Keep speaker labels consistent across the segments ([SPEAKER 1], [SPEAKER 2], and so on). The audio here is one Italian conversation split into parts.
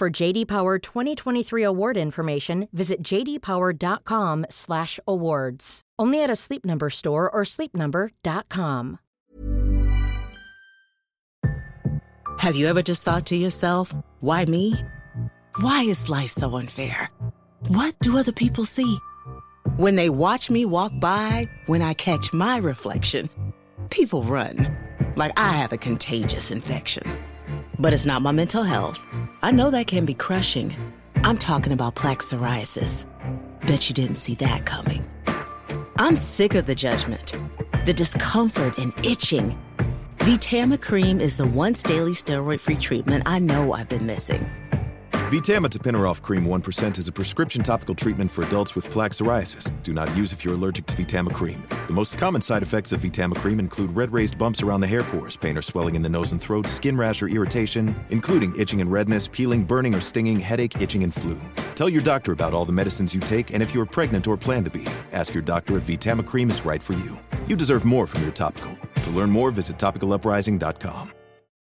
[SPEAKER 1] For JD Power 2023 award information, visit jdpower.com/awards. Only at a Sleep Number store or sleepnumber.com.
[SPEAKER 2] Have you ever just thought to yourself, why me? Why is life so unfair? What do other people see? When they watch me walk by, when I catch my reflection, people run like I have a contagious infection. But it's not my mental health. I know that can be crushing. I'm talking about plaque psoriasis. Bet you didn't see that coming. I'm sick of the judgment, the discomfort and itching. Vitama Cream is the once daily steroid free treatment I know I've been missing.
[SPEAKER 3] Vitama Tapinarof Cream 1% is a prescription topical treatment for adults with plaque psoriasis. Do not use if you're allergic to Vitama Cream. The most common side effects of Vitama Cream include red raised bumps around the hair pores, pain or swelling in the nose and throat, skin rash or irritation, including itching and redness, peeling, burning or stinging, headache, itching, and flu. Tell your doctor about all the medicines you take and if you're pregnant or plan to be. Ask your doctor if Vitama Cream is right for you. You deserve more from your topical. To learn more, visit topicaluprising.com.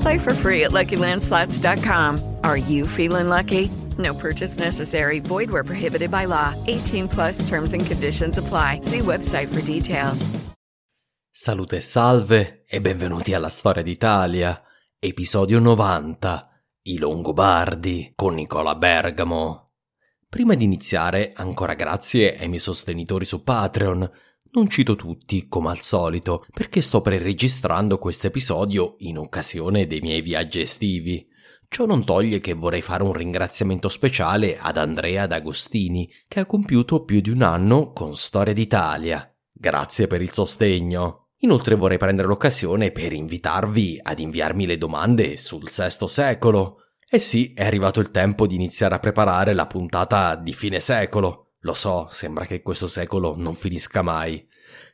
[SPEAKER 4] Play for free at LuckyLandSlots.com. Are you feeling lucky? No purchase necessary. Void where prohibited by law. 18 plus terms and conditions apply. See website for details.
[SPEAKER 5] Salute e salve e benvenuti alla Storia d'Italia, episodio 90, I Longobardi con Nicola Bergamo. Prima di iniziare, ancora grazie ai miei sostenitori su Patreon. Non cito tutti, come al solito, perché sto preregistrando questo episodio in occasione dei miei viaggi estivi. Ciò non toglie che vorrei fare un ringraziamento speciale ad Andrea D'Agostini, che ha compiuto più di un anno con Storia d'Italia. Grazie per il sostegno. Inoltre vorrei prendere l'occasione per invitarvi ad inviarmi le domande sul VI secolo. E sì, è arrivato il tempo di iniziare a preparare la puntata di fine secolo. Lo so, sembra che questo secolo non finisca mai.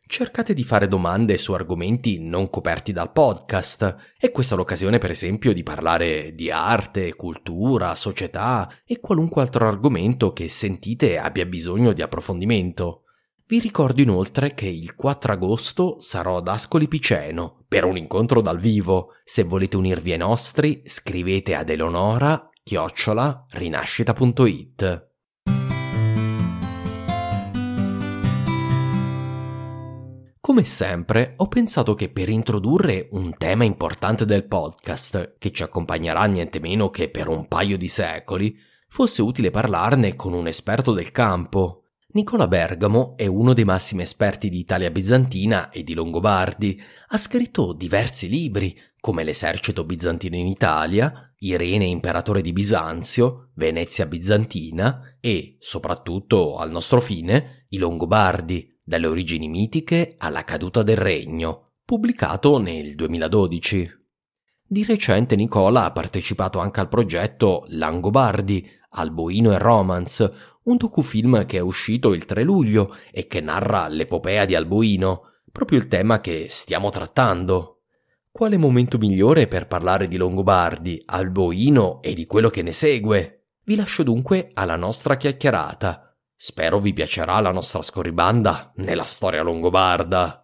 [SPEAKER 5] Cercate di fare domande su argomenti non coperti dal podcast e questa è l'occasione per esempio di parlare di arte, cultura, società e qualunque altro argomento che sentite abbia bisogno di approfondimento. Vi ricordo inoltre che il 4 agosto sarò ad Ascoli Piceno per un incontro dal vivo. Se volete unirvi ai nostri, scrivete ad Eleonora chiocciola rinascita.it. Come sempre, ho pensato che per introdurre un tema importante del podcast, che ci accompagnerà niente meno che per un paio di secoli, fosse utile parlarne con un esperto del campo. Nicola Bergamo è uno dei massimi esperti di Italia bizantina e di Longobardi. Ha scritto diversi libri, come L'esercito bizantino in Italia, Irene imperatore di Bisanzio, Venezia bizantina e, soprattutto al nostro fine, i Longobardi, dalle origini mitiche alla caduta del regno, pubblicato nel 2012. Di recente Nicola ha partecipato anche al progetto Langobardi, Alboino e Romance, un docufilm che è uscito il 3 luglio e che narra l'epopea di Alboino, proprio il tema che stiamo trattando. Quale momento migliore per parlare di Longobardi, Alboino e di quello che ne segue? Vi lascio dunque alla nostra chiacchierata. Spero vi piacerà la nostra scorribanda nella storia longobarda.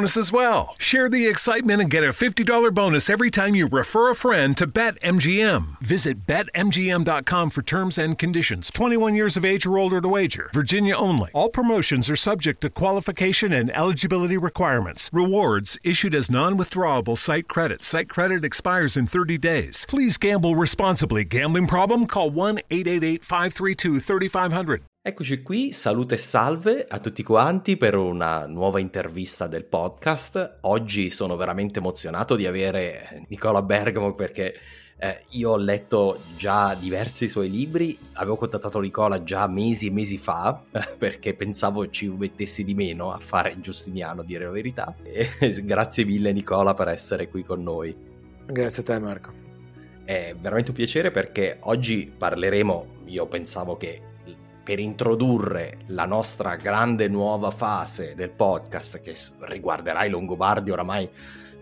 [SPEAKER 6] as well. Share the excitement and get a $50 bonus every time you refer a friend to BetMGM. Visit BetMGM.com for terms and conditions. 21 years of age or older to wager. Virginia only. All promotions are subject to qualification and eligibility requirements. Rewards issued as non withdrawable site credit. Site credit expires in 30 days. Please gamble responsibly. Gambling problem? Call 1 888 532 3500.
[SPEAKER 5] Eccoci qui, salute e salve a tutti quanti per una nuova intervista del podcast. Oggi sono veramente emozionato di avere Nicola Bergamo perché eh, io ho letto già diversi suoi libri, avevo contattato Nicola già mesi e mesi fa perché pensavo ci mettessi di meno a fare Giustiniano, a dire la verità. E grazie mille Nicola per essere qui con noi.
[SPEAKER 7] Grazie a te Marco.
[SPEAKER 5] È veramente un piacere perché oggi parleremo, io pensavo che per introdurre la nostra grande nuova fase del podcast che riguarderà i Longobardi oramai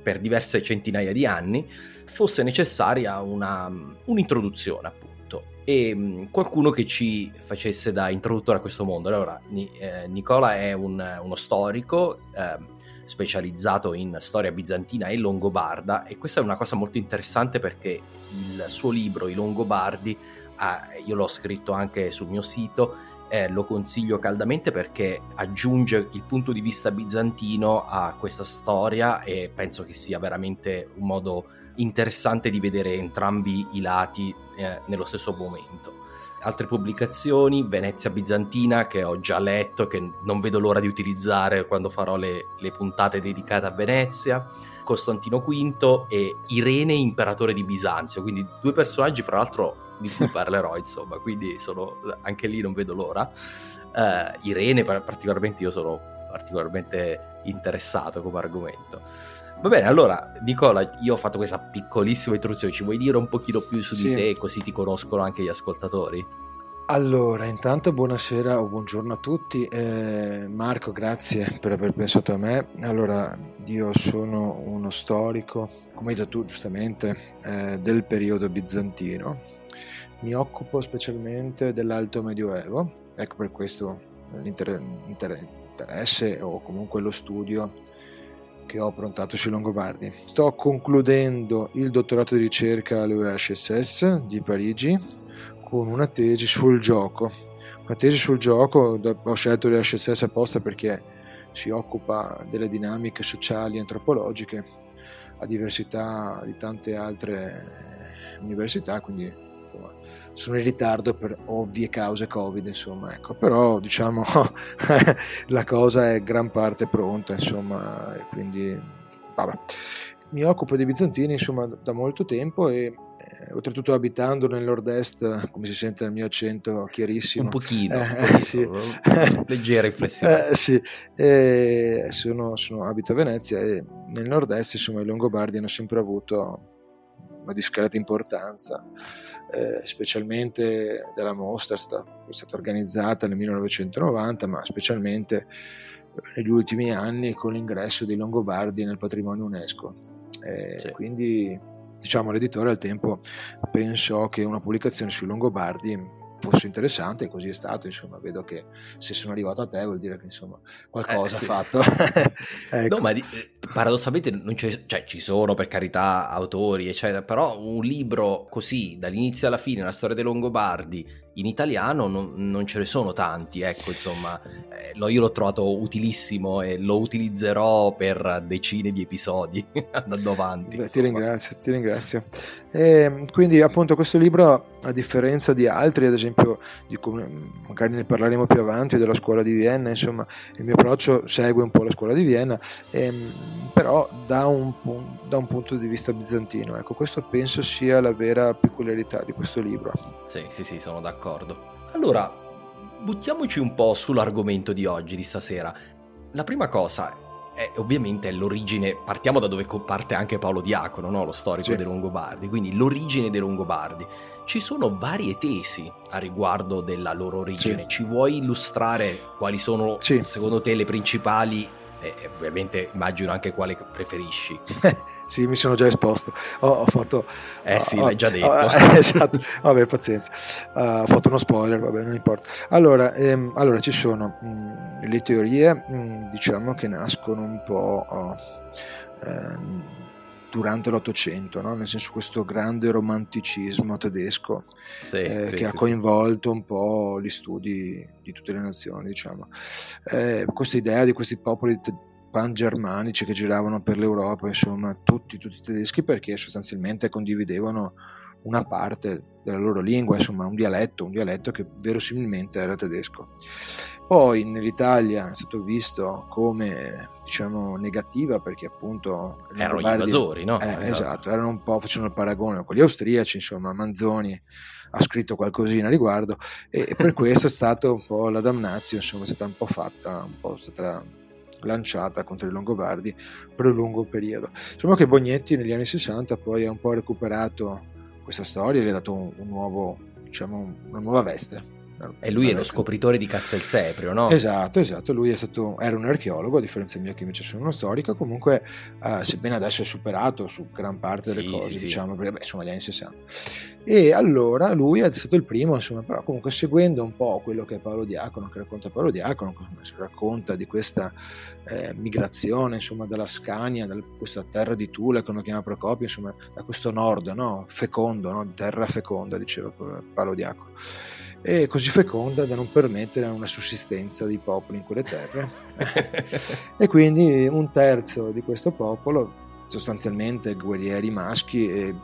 [SPEAKER 5] per diverse centinaia di anni, fosse necessaria una, un'introduzione appunto e qualcuno che ci facesse da introduttore a questo mondo. Allora, eh, Nicola è un, uno storico eh, specializzato in storia bizantina e longobarda e questa è una cosa molto interessante perché il suo libro I Longobardi ah, io l'ho scritto anche sul mio sito, eh, lo consiglio caldamente perché aggiunge il punto di vista bizantino a questa storia e penso che sia veramente un modo interessante di vedere entrambi i lati eh, nello stesso momento. Altre pubblicazioni, Venezia Bizantina che ho già letto, che non vedo l'ora di utilizzare quando farò le, le puntate dedicate a Venezia, Costantino V e Irene, imperatore di Bisanzio, quindi due personaggi fra l'altro di cui parlerò, insomma, quindi sono, anche lì non vedo l'ora. Uh, Irene, particolarmente, io sono particolarmente interessato come argomento. Va bene, allora, Nicola, io ho fatto questa piccolissima introduzione, ci vuoi dire un pochino più su sì. di te, così ti conoscono anche gli ascoltatori?
[SPEAKER 7] Allora, intanto buonasera o buongiorno a tutti. Eh, Marco, grazie per aver pensato a me. Allora, io sono uno storico, come hai detto tu giustamente, eh, del periodo bizantino mi occupo specialmente dell'Alto Medioevo, ecco per questo l'interesse o comunque lo studio che ho approntato sui Longobardi. Sto concludendo il dottorato di ricerca all'UHSS di Parigi con una tesi sul gioco. Una tesi sul gioco, ho scelto l'UHSS apposta perché si occupa delle dinamiche sociali e antropologiche a diversità di tante altre università, quindi sono in ritardo per ovvie cause Covid, insomma, ecco. Però diciamo la cosa è gran parte pronta, insomma, e quindi vabbè. Mi occupo di bizantini, insomma, da molto tempo e eh, oltretutto abitando nel nord-est, come si sente nel mio accento chiarissimo.
[SPEAKER 5] Un pochino, eh, un pochino sì. leggera inflessione.
[SPEAKER 7] Eh, sì, eh, sono, sono, abito a Venezia e nel nord-est, insomma, i Longobardi hanno sempre avuto una discreta importanza eh, specialmente della mostra, è stata, è stata organizzata nel 1990, ma specialmente negli ultimi anni con l'ingresso dei Longobardi nel patrimonio UNESCO. Eh, sì. Quindi diciamo l'editore al tempo pensò che una pubblicazione sui Longobardi fosse interessante e così è stato insomma vedo che se sono arrivato a te vuol dire che insomma qualcosa eh, sì. ha fatto
[SPEAKER 5] ecco. no ma di, eh, paradossalmente non c'è, cioè, ci sono per carità autori eccetera però un libro così dall'inizio alla fine la storia dei Longobardi in italiano non, non ce ne sono tanti, ecco, insomma, eh, io l'ho trovato utilissimo e lo utilizzerò per decine di episodi andando avanti.
[SPEAKER 7] Beh, ti ringrazio, ti ringrazio. E, ehm, quindi appunto questo libro, a differenza di altri, ad esempio, di come magari ne parleremo più avanti, della scuola di Vienna, insomma, il mio approccio segue un po' la scuola di Vienna, ehm, però da un, da un punto di vista bizantino. Ecco, questo penso sia la vera peculiarità di questo libro.
[SPEAKER 5] Sì, sì, sì, sono d'accordo. Allora, buttiamoci un po' sull'argomento di oggi, di stasera. La prima cosa è ovviamente l'origine, partiamo da dove parte anche Paolo Diacono, no? lo storico sì. dei Longobardi, quindi l'origine dei Longobardi. Ci sono varie tesi a riguardo della loro origine. Sì. Ci vuoi illustrare quali sono sì. secondo te le principali e ovviamente immagino anche quale preferisci.
[SPEAKER 7] sì, mi sono già esposto. Ho, ho fatto.
[SPEAKER 5] Eh sì, l'hai già detto.
[SPEAKER 7] Ho, eh, esatto, vabbè, pazienza. Uh, ho fatto uno spoiler, vabbè, non importa. Allora, ehm, allora ci sono mh, mm, le teorie, mh, mm, diciamo, che nascono un po'. Oh, ehm, durante l'Ottocento, no? nel senso questo grande romanticismo tedesco sì, eh, sì, che sì, ha coinvolto un po' gli studi di tutte le nazioni, diciamo. Eh, questa idea di questi popoli te- pan-germanici che giravano per l'Europa, insomma, tutti, tutti tedeschi perché sostanzialmente condividevano una parte della loro lingua, insomma, un dialetto, un dialetto che verosimilmente era tedesco. Poi nell'Italia è stato visto come diciamo negativa perché appunto
[SPEAKER 5] erano gli invasori, no?
[SPEAKER 7] Eh, esatto. esatto. erano un po' facendo il paragone con gli austriaci, insomma, Manzoni ha scritto qualcosina a riguardo e per questo è stato un po' la damnazio, insomma, è stata un po' fatta, un po' stata lanciata contro i Longobardi per un lungo periodo. Diciamo che Bognetti negli anni 60 poi ha un po' recuperato questa storia e gli ha dato un, un nuovo, diciamo, una nuova veste
[SPEAKER 5] e lui è lo scopritore di Castelseprio, no?
[SPEAKER 7] Esatto, esatto, lui stato, era un archeologo, a differenza mia che invece sono uno storico, comunque uh, sebbene adesso è superato su gran parte delle sì, cose, sì, diciamo, perché beh, insomma gli anni 60. E allora lui è stato il primo, insomma, però comunque seguendo un po' quello che è Paolo Diacono, che racconta Paolo Diacono, si racconta di questa eh, migrazione, insomma, dalla Scania, da questa terra di Tula, che uno chiama Procopio, insomma, da questo nord, no? Fecondo, no? Terra feconda, diceva Paolo Diacono e così feconda da non permettere una sussistenza di popoli in quelle terre. e quindi un terzo di questo popolo, sostanzialmente guerrieri maschi e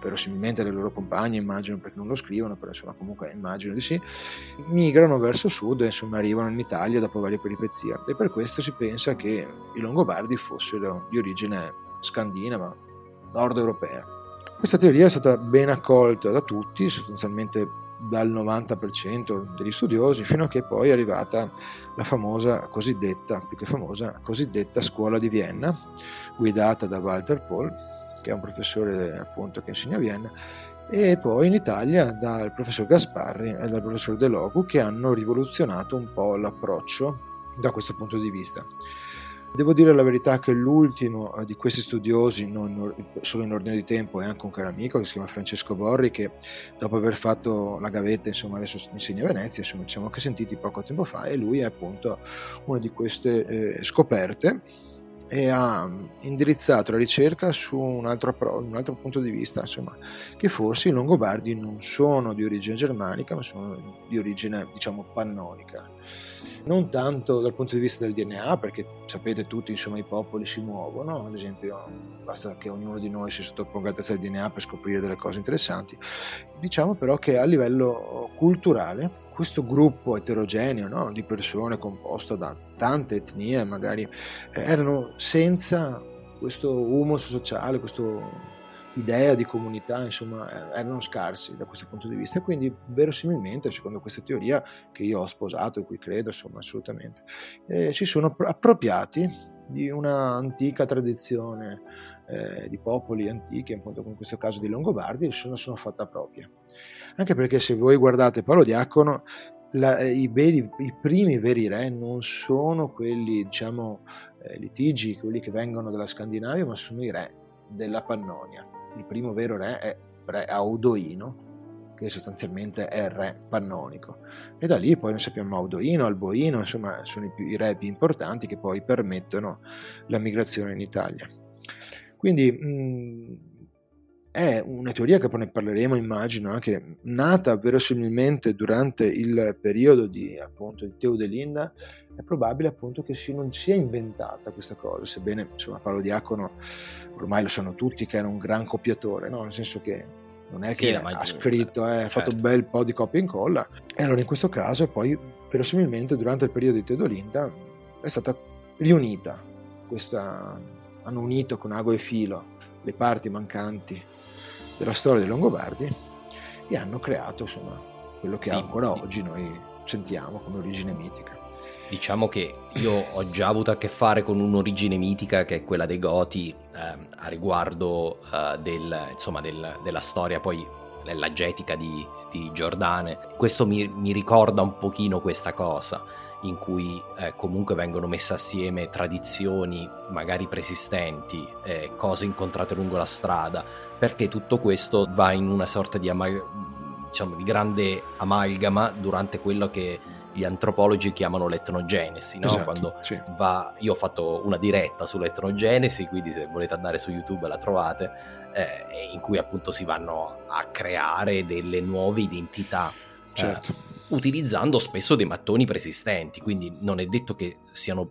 [SPEAKER 7] verosimilmente le loro compagne, immagino perché non lo scrivono, però insomma comunque immagino di sì, migrano verso sud e insomma arrivano in Italia dopo varie peripezie e per questo si pensa che i Longobardi fossero di origine scandinava, nord europea. Questa teoria è stata ben accolta da tutti, sostanzialmente dal 90% degli studiosi fino a che poi è arrivata la famosa cosiddetta, più che famosa, cosiddetta scuola di Vienna, guidata da Walter Pohl, che è un professore appunto che insegna a Vienna, e poi in Italia dal professor Gasparri e dal professor De Logu che hanno rivoluzionato un po' l'approccio da questo punto di vista. Devo dire la verità che l'ultimo eh, di questi studiosi, non solo in ordine di tempo, è anche un caro amico che si chiama Francesco Borri, che dopo aver fatto la gavetta, insomma, adesso insegna a Venezia, insomma, ci siamo anche sentiti poco tempo fa e lui è appunto una di queste eh, scoperte e ha indirizzato la ricerca su un altro, un altro, punto di vista, insomma, che forse i Longobardi non sono di origine germanica, ma sono di origine, diciamo, pannonica non tanto dal punto di vista del DNA, perché sapete tutti, insomma, i popoli si muovono, ad esempio basta che ognuno di noi si sottoponga al test del DNA per scoprire delle cose interessanti. Diciamo però che a livello culturale questo gruppo eterogeneo no, di persone composto da tante etnie, magari eh, erano senza questo humus sociale, questo idea di comunità, insomma, eh, erano scarsi da questo punto di vista quindi verosimilmente, secondo questa teoria che io ho sposato e cui credo, insomma, assolutamente, eh, si sono appropriati di un'antica tradizione eh, di popoli antichi, appunto in questo caso di Longobardi, se ne sono fatta propria. Anche perché se voi guardate Paolo Diacono, la, eh, i, veri, i, primi veri re non sono quelli, diciamo, eh, litigi, quelli che vengono dalla Scandinavia, ma sono i re della Pannonia il primo vero re è re Audoino, che sostanzialmente è il re pannonico. E da lì poi noi sappiamo Audoino, Alboino, insomma sono i, più, i re più importanti che poi permettono la migrazione in Italia. Quindi mh, è una teoria che poi ne parleremo, immagino, anche nata verosimilmente durante il periodo di, appunto, di Teo Delinda, è probabile appunto che si, non sia inventata questa cosa, sebbene insomma Paolo Diacono ormai lo sanno tutti che era un gran copiatore, no? nel senso che non è sì, che ha scritto, eh, ha certo. fatto un bel po' di copia e incolla, e allora in questo caso poi verosimilmente durante il periodo di Teodolinda è stata riunita questa, hanno unito con ago e filo le parti mancanti della storia dei Longobardi e hanno creato insomma quello che sì, ancora sì. oggi noi sentiamo come origine mitica.
[SPEAKER 5] Diciamo che io ho già avuto a che fare con un'origine mitica che è quella dei Goti eh, a riguardo eh, del, insomma, del, della storia poi dell'agetica di, di Giordane. Questo mi, mi, ricorda un pochino questa cosa in cui eh, comunque vengono messe assieme tradizioni magari preesistenti, eh, cose incontrate lungo la strada, perché tutto questo va in una sorta di, ama- diciamo, di grande amalgama durante quello che gli antropologi chiamano l'etnogenesi, no? esatto, Quando sì. va, io ho fatto una diretta sull'etnogenesi, quindi se volete andare su YouTube la trovate, eh, in cui appunto si vanno a creare delle nuove identità.
[SPEAKER 7] Certo.
[SPEAKER 5] Eh, utilizzando spesso dei mattoni preesistenti, quindi non è detto che siano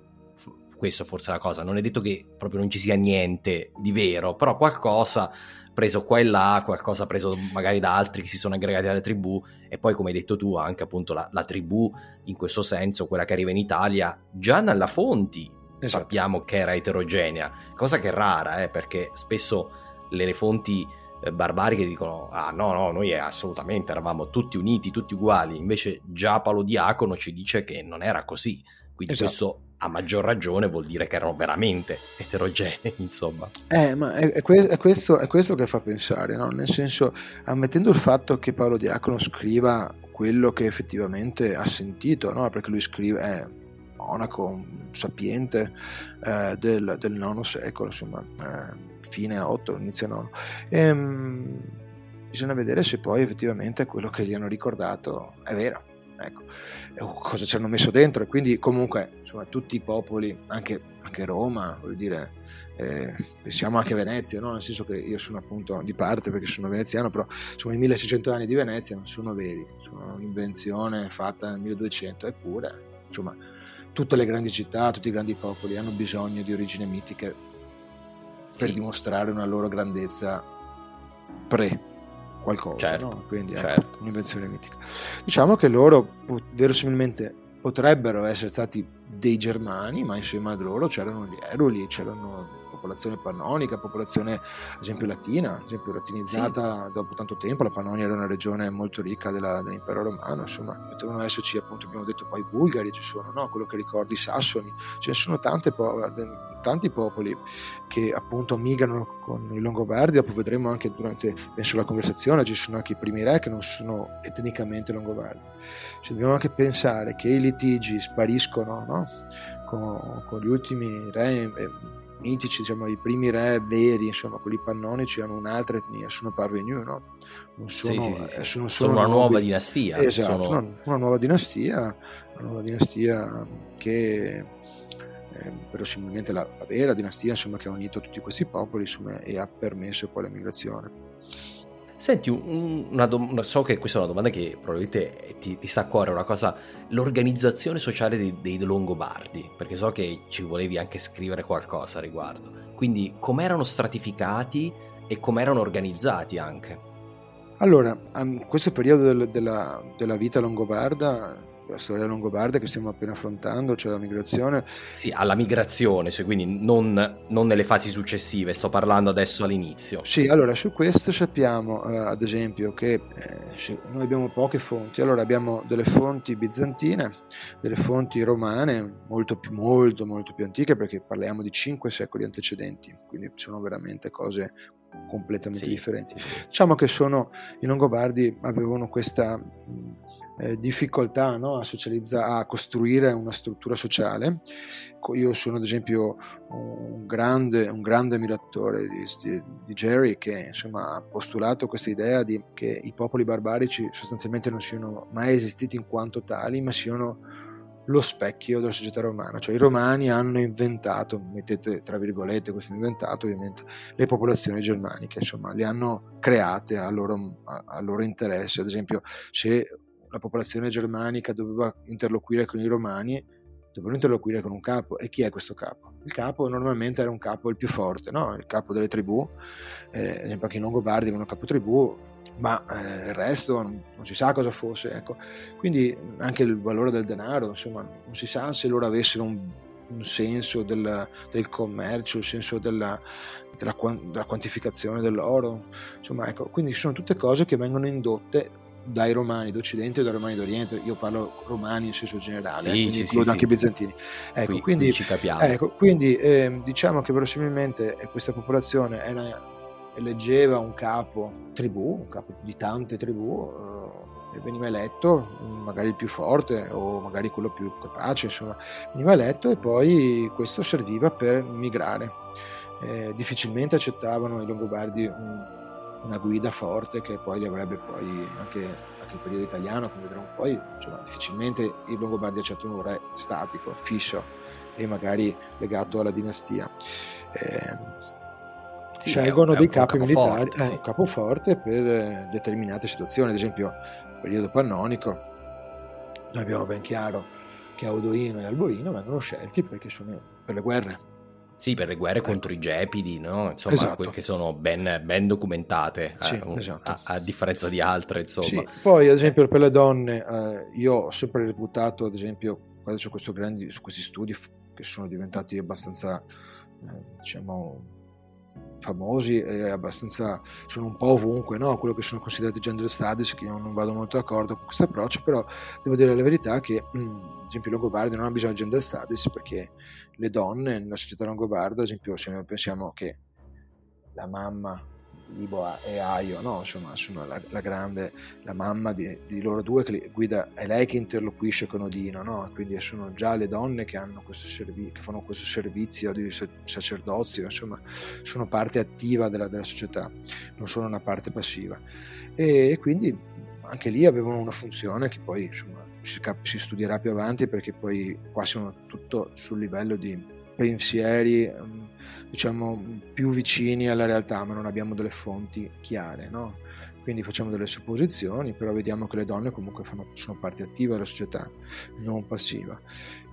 [SPEAKER 5] questo forse è la cosa, non è detto che proprio non ci sia niente di vero, però qualcosa preso qua e là, qualcosa preso magari da altri che si sono aggregati alle tribù e poi come hai detto tu anche appunto la, la tribù in questo senso, quella che arriva in Italia, già nella fonti esatto. sappiamo che era eterogenea, cosa che è rara eh, perché spesso le fonti eh, barbariche dicono ah no no noi assolutamente eravamo tutti uniti tutti uguali invece già Paolo Diacono ci dice che non era così quindi esatto. questo a maggior ragione vuol dire che erano veramente eterogenei insomma
[SPEAKER 7] eh ma è, è, que- è, questo, è questo, che fa pensare no? nel senso ammettendo il fatto che Paolo Diacono scriva quello che effettivamente ha sentito no? perché lui scrive è monaco sapiente eh, del, del nono secolo insomma eh, fine 8, inizio 9. Ehm, bisogna vedere se poi effettivamente quello che gli hanno ricordato è vero. Ecco, cosa ci hanno messo dentro. E quindi comunque insomma, tutti i popoli, anche, anche Roma, voglio dire, eh, pensiamo anche a Venezia, no? nel senso che io sono appunto di parte perché sono veneziano, però insomma, i 1600 anni di Venezia non sono veri, sono un'invenzione fatta nel 1200, eppure insomma, tutte le grandi città, tutti i grandi popoli hanno bisogno di origini mitiche per dimostrare una loro grandezza pre qualcosa,
[SPEAKER 5] certo,
[SPEAKER 7] no? quindi
[SPEAKER 5] ecco, certo.
[SPEAKER 7] un'invenzione mitica. Diciamo che loro verosimilmente potrebbero essere stati dei germani, ma insieme a loro c'erano gli eruli, c'erano popolazione pannonica, popolazione ad esempio latina, ad esempio latinizzata sì. dopo tanto tempo, la Pannonia era una regione molto ricca della, dell'impero romano, insomma potevano esserci appunto abbiamo detto poi i bulgari ci sono, no? quello che ricordi i sassoni, ce ne sono tante po- tanti popoli che appunto migrano con i Longobardi, dopo vedremo anche durante penso la conversazione, ci sono anche i primi re che non sono etnicamente Longobardi. Cioè, dobbiamo anche pensare che i litigi spariscono no? con, con, gli ultimi re eh, mitici, diciamo, i primi re veri, insomma, quelli pannonici hanno un'altra etnia, sono parvenu, no?
[SPEAKER 5] Non sono, sì, sì, sì. Eh, sono, sono una nuovi... nuova dinastia.
[SPEAKER 7] Esatto,
[SPEAKER 5] sono...
[SPEAKER 7] una, una, nuova dinastia, una nuova dinastia che eh, verosimilmente la, la, vera dinastia insomma, che ha unito tutti questi popoli insomma, e ha permesso poi la migrazione.
[SPEAKER 5] Senti, una dom- so che questa è una domanda che probabilmente ti, ti sta a cuore, una cosa, l'organizzazione sociale dei, dei, Longobardi, perché so che ci volevi anche scrivere qualcosa a riguardo. Quindi, come erano stratificati e come erano organizzati anche?
[SPEAKER 7] Allora, um, questo periodo del, della, della vita longobarda la storia longobarda che stiamo appena affrontando, cioè la migrazione.
[SPEAKER 5] Sì, alla migrazione, cioè quindi non, non, nelle fasi successive, sto parlando adesso all'inizio.
[SPEAKER 7] Sì, allora su questo sappiamo eh, ad esempio che eh, noi abbiamo poche fonti, allora abbiamo delle fonti bizantine, delle fonti romane molto più, molto, molto più antiche perché parliamo di cinque secoli antecedenti, quindi sono veramente cose completamente sì, differenti. Diciamo che sono, i Longobardi avevano questa eh, difficoltà no? a, socializzare, a costruire una struttura sociale. Io sono ad esempio un grande, un grande ammiratore di, di, di, Jerry che insomma, ha postulato questa idea di che i popoli barbarici sostanzialmente non siano mai esistiti in quanto tali, ma siano lo specchio della società romana, cioè i romani hanno inventato, mettete tra virgolette questo inventato ovviamente, le popolazioni germaniche, insomma, le hanno create a loro, loro interesse, ad esempio se la popolazione germanica doveva interloquire con i romani, dovevano interloquire con un capo. E chi è questo capo? Il capo normalmente era un capo il più forte, no? il capo delle tribù, eh, ad esempio anche i Longobardi un capo tribù, ma eh, il resto non, non, si sa cosa fosse. Ecco. Quindi anche il valore del denaro, insomma, non si sa se loro avessero un, un senso del, del, commercio, il senso della, della, della quantificazione dell'oro. Insomma, ecco, quindi sono tutte cose che vengono indotte dai romani d'Occidente e dai romani d'Oriente, io parlo romani in senso generale, sì, eh, quindi sì, includo sì, anche i bizantini. Ecco, qui, quindi, qui ecco, quindi eh, diciamo che verosimilmente questa popolazione era eleggeva un capo tribù, un capo di tante tribù, eh, e veniva eletto, magari il più forte o magari quello più capace, insomma, veniva eletto e poi questo serviva per migrare. Eh, difficilmente accettavano i Longobardi un, una guida forte che poi li avrebbe poi anche, anche il periodo italiano, come vedremo poi, insomma, difficilmente i Longobardi accettano un re statico, fisso e magari legato alla dinastia. Eh, sì, scelgono dei capi militari, forte, eh, sì. un capo forte per determinate situazioni, ad esempio nel periodo pannonico, noi abbiamo ben chiaro che Audoino e Alboino vengono scelti perché sono per le guerre.
[SPEAKER 5] Sì, per le guerre ecco. contro i Gepidi, no? Insomma, esatto. quelle che sono ben, ben documentate, sì, eh, esatto. a, a, differenza di altre, insomma. Sì.
[SPEAKER 7] Poi, ad esempio, per le donne, eh, io ho sempre reputato, ad esempio, quando c'è grandi, questi studi che sono diventati abbastanza, eh, diciamo, famosi e abbastanza sono un po' ovunque no? quello che sono considerati gender studies che io non vado molto d'accordo con questo approccio però devo dire la verità che ad esempio Longobardi non hanno bisogno di gender studies perché le donne nella società longobarda ad esempio se noi pensiamo che la mamma Ibo e Aio, no? Insomma, sono la, la, grande, la mamma di, di, loro due che guida, è lei che interloquisce con Odino, no? Quindi sono già le donne che, servi, che fanno questo servizio di sacerdozio, insomma, sono parte attiva della, della società, non sono una parte passiva. E, e quindi anche lì avevano una funzione che poi insomma, si, si studierà più avanti perché poi qua siamo tutto sul livello di pensieri diciamo più vicini alla realtà ma non abbiamo delle fonti chiare no? quindi facciamo delle supposizioni però vediamo che le donne comunque fanno, sono parte attiva della società non passiva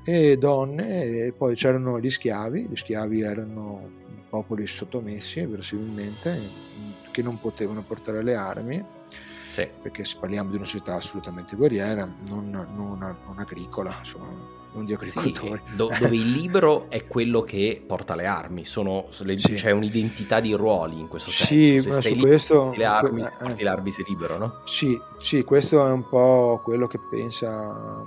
[SPEAKER 7] e donne e poi c'erano gli schiavi gli schiavi erano popoli sottomessi verosimilmente che non potevano portare le armi sì. perché parliamo di una società assolutamente guerriera non, non, non agricola insomma non di agricoltori.
[SPEAKER 5] Sì, do, dove il libro è quello che porta le armi, sono, le, sì. c'è un'identità di ruoli in questo senso.
[SPEAKER 7] Sì, Se su questo...
[SPEAKER 5] Le armi, eh, porti le armi sei libero, no?
[SPEAKER 7] Sì, sì, questo è un po' quello che pensa...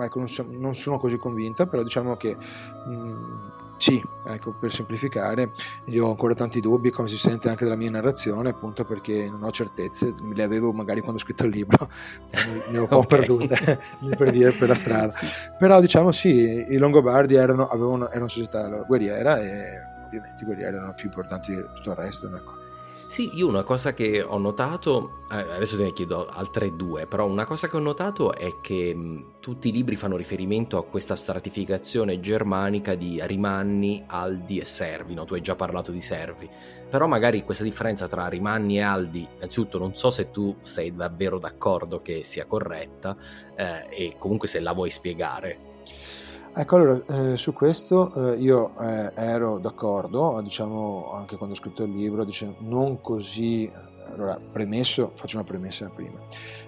[SPEAKER 7] Ecco, non, so, non sono così convinta, però diciamo che mh, sì, ecco, per semplificare, io ho ancora tanti dubbi, come si sente anche dalla mia narrazione, appunto perché non ho certezze, le avevo magari quando ho scritto il libro, ne ho un po' okay. perdute per via per la strada. Però diciamo sì, i Longobardi erano, avevano, erano una società guerriera e ovviamente i guerrieri erano più importanti di tutto il resto. Ecco.
[SPEAKER 5] Sì, io una cosa che ho notato, eh, adesso te ne chiedo altre due, però una cosa che ho notato è che mh, tutti i libri fanno riferimento a questa stratificazione germanica di rimanni, aldi e servi, no? tu hai già parlato di servi, però magari questa differenza tra rimanni e aldi, innanzitutto non so se tu sei davvero d'accordo che sia corretta eh, e comunque se la vuoi spiegare.
[SPEAKER 7] Ecco, allora, eh, su questo eh, io eh, ero d'accordo, diciamo, anche quando ho scritto il libro, diciamo, non così, allora, premesso, faccio una premessa prima,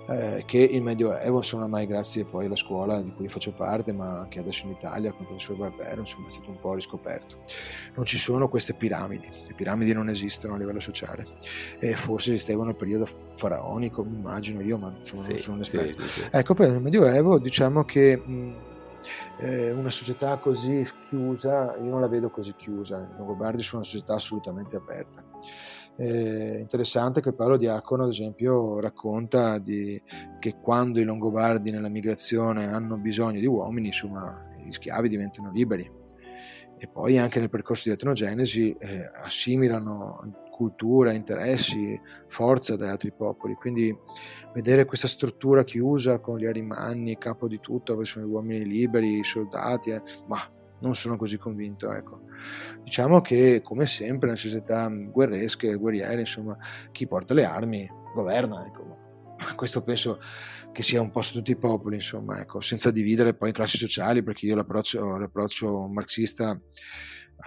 [SPEAKER 7] eh, che il Medioevo, insomma, mai grazie poi alla scuola di cui faccio parte, ma anche adesso in Italia, con il professor Barbero, insomma, è stato un po' riscoperto. Non ci sono queste piramidi, le piramidi non esistono a livello sociale, e forse esistevano nel periodo faraonico, immagino io, ma insomma, sì, non sono un esperto. Sì, sì, ecco, poi nel Medioevo, diciamo che... Mh, eh, una società così chiusa, io non la vedo così chiusa, i Longobardi sono una società assolutamente aperta. È interessante che Paolo Diacono, ad esempio, racconta di, che quando i Longobardi nella migrazione hanno bisogno di uomini, insomma, gli schiavi diventano liberi. e poi anche nel percorso di etnogenesi eh, assimilano cultura, interessi, forza da altri popoli. Quindi vedere questa struttura chiusa con gli arimanni, capo di tutto, dove sono gli uomini liberi, i soldati, eh, ma non sono così convinto. Ecco. Diciamo che come sempre nelle società guerresche, guerriere, insomma, chi porta le armi governa. Ecco. Questo penso che sia un po' su tutti i popoli, insomma, ecco, senza dividere poi classi sociali, perché io l'approccio, l'approccio marxista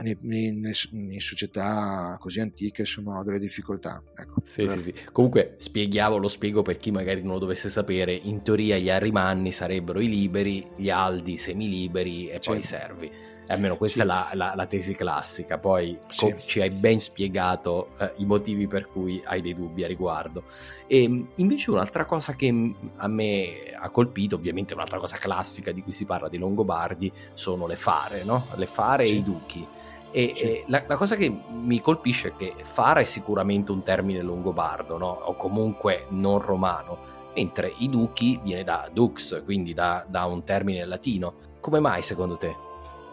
[SPEAKER 7] in, in, società così antiche insomma ho delle difficoltà ecco.
[SPEAKER 5] sì, sì, sì. comunque spieghiamo lo spiego per chi magari non lo dovesse sapere in teoria gli arrimanni sarebbero i liberi gli aldi semiliberi e sì. poi i servi almeno questa sì. è la, la, la, tesi classica poi sì. ci hai ben spiegato eh, i motivi per cui hai dei dubbi a riguardo e ehm, invece un'altra cosa che a me ha colpito ovviamente un'altra cosa classica di cui si parla di Longobardi sono le fare no? le fare e i duchi e, sì. e la, la, cosa che mi colpisce è che fara è sicuramente un termine longobardo, no? o comunque non romano, mentre i duchi viene da dux, quindi da, da un termine latino. Come mai secondo te?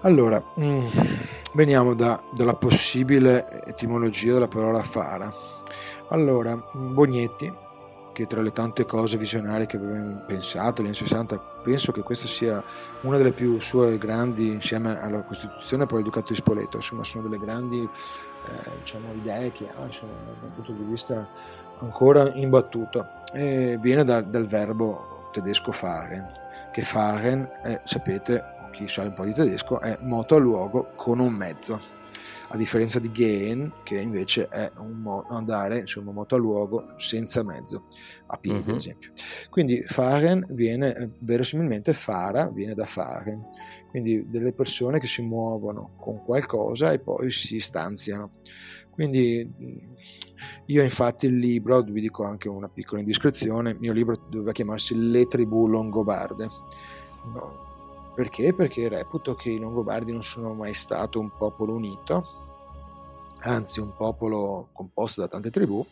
[SPEAKER 7] Allora, mm, veniamo da, dalla possibile etimologia della parola fara. Allora, Bognetti che tra le tante cose visionarie che aveva pensato negli anni 60, penso che questa sia una delle più sue grandi, insieme alla Costituzione poi il Ducato di Spoleto, insomma sono delle grandi eh, diciamo, idee che ha insomma, dal punto di vista ancora imbattuto. E viene da, dal verbo tedesco faren, che faren, è, sapete, chi sa un po' di tedesco, è moto a luogo con un mezzo a differenza di gehen che invece è un mo- andare insomma moto a luogo senza mezzo a piedi uh-huh. ad esempio quindi faren viene eh, verosimilmente fara viene da faren quindi delle persone che si muovono con qualcosa e poi si stanziano quindi io infatti il libro, vi dico anche una piccola indiscrezione, il mio libro doveva chiamarsi Le tribù longobarde. No, perché? Perché reputo che i Longobardi non sono mai stato un popolo unito, anzi un popolo composto da tante tribù,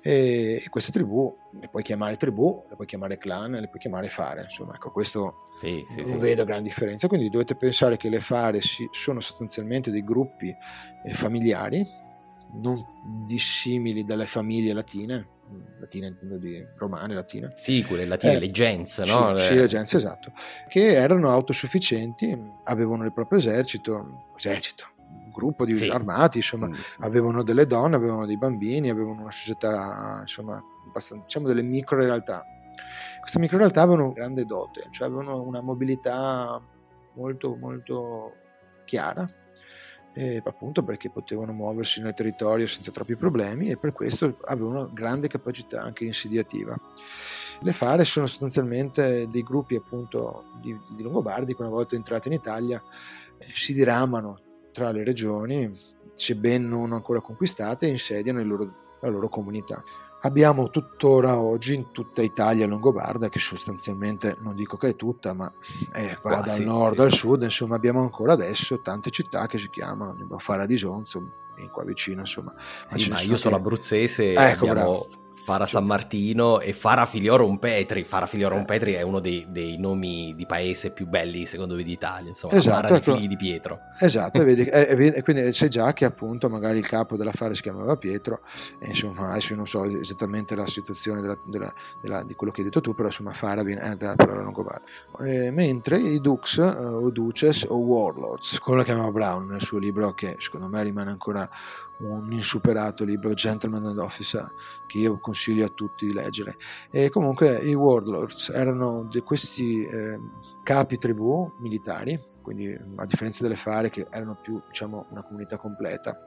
[SPEAKER 7] e queste tribù le puoi chiamare tribù, le puoi chiamare clan, le puoi chiamare fare, insomma, ecco, questo sì, sì, non sì. vedo gran differenza, quindi dovete pensare che le fare sono sostanzialmente dei gruppi eh, familiari, non dissimili dalle famiglie latine, latina intendo di romane, latine.
[SPEAKER 5] Sì, quelle latine, eh, le gens, no?
[SPEAKER 7] Sì, sì, le gens, esatto, che erano autosufficienti, avevano il proprio esercito, esercito, gruppo di sì. armati, insomma, mm. avevano delle donne, avevano dei bambini, avevano una società, insomma, diciamo delle micro realtà. Queste micro realtà avevano grande dote, cioè avevano una mobilità molto, molto chiara, eh, appunto perché potevano muoversi nel territorio senza troppi problemi e per questo avevano grande capacità anche insediativa. Le fare sono sostanzialmente dei gruppi appunto di, di Longobardi che una volta entrati in Italia eh, si diramano tra le regioni, sebbene non ancora conquistate, e insediano loro, la loro comunità. Abbiamo tuttora oggi in tutta Italia Longobarda, che sostanzialmente non dico che è tutta, ma è, va ah, dal sì, nord sì. al sud, insomma abbiamo ancora adesso tante città che si chiamano Fara di Sonzo, qua vicino, insomma.
[SPEAKER 5] Sì, ma, ma io sono abruzzese, ecco, abbiamo bravo. Fara San Martino e Fara Filiorum Petri. Fara Filiorum eh. Petri è uno dei, dei, nomi di paese più belli, secondo me, d'Italia. Insomma, esatto, Fara ecco. figli di Pietro.
[SPEAKER 7] Esatto, e, vedi, e, e, quindi sai già che appunto magari il capo della Fara si chiamava Pietro, e insomma, adesso non so esattamente la situazione della, della, della, di quello che hai detto tu, però insomma Fara viene eh, dalla parola longobarda. Eh, mentre i Dux eh, o Duces o Warlords, quello che chiamava Brown nel suo libro, che secondo me rimane ancora un insuperato libro, Gentleman and Officer, che io consiglio a tutti di leggere. E comunque i Warlords erano di questi eh, capi tribù militari quindi a differenza delle fare che erano più diciamo, una comunità completa,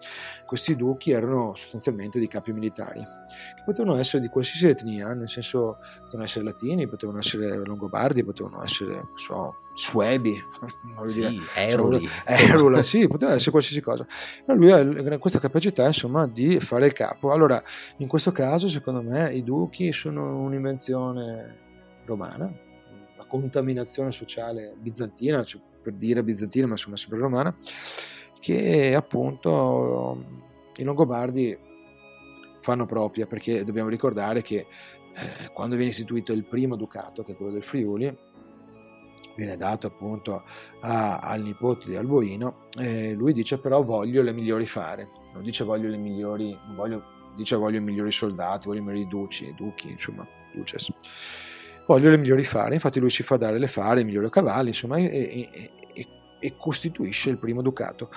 [SPEAKER 7] questi duchi erano sostanzialmente dei capi militari, che potevano essere di qualsiasi etnia, nel senso potevano essere latini, potevano essere longobardi, potevano essere, so, suebi,
[SPEAKER 5] sì, dire, eruli,
[SPEAKER 7] erula, sì, poteva essere qualsiasi cosa. Ma lui ha questa capacità insomma di fare il capo. Allora, in questo caso, secondo me, i duchi sono un'invenzione romana, la contaminazione sociale bizantina, cioè per dire bizantina, ma insomma sempre romana, che appunto i Longobardi fanno propria, perché dobbiamo ricordare che eh, quando viene istituito il primo ducato, che è quello del Friuli, viene dato appunto a, al nipote di Alboino, eh, lui dice però voglio le migliori fare, non dice voglio le migliori, voglio, dice voglio i migliori soldati, voglio i migliori duci, duchi, insomma, duces. Voglio le migliori fare, infatti lui si fa dare le fare, i migliori cavalli, insomma, e, e, e, e costituisce il primo ducato.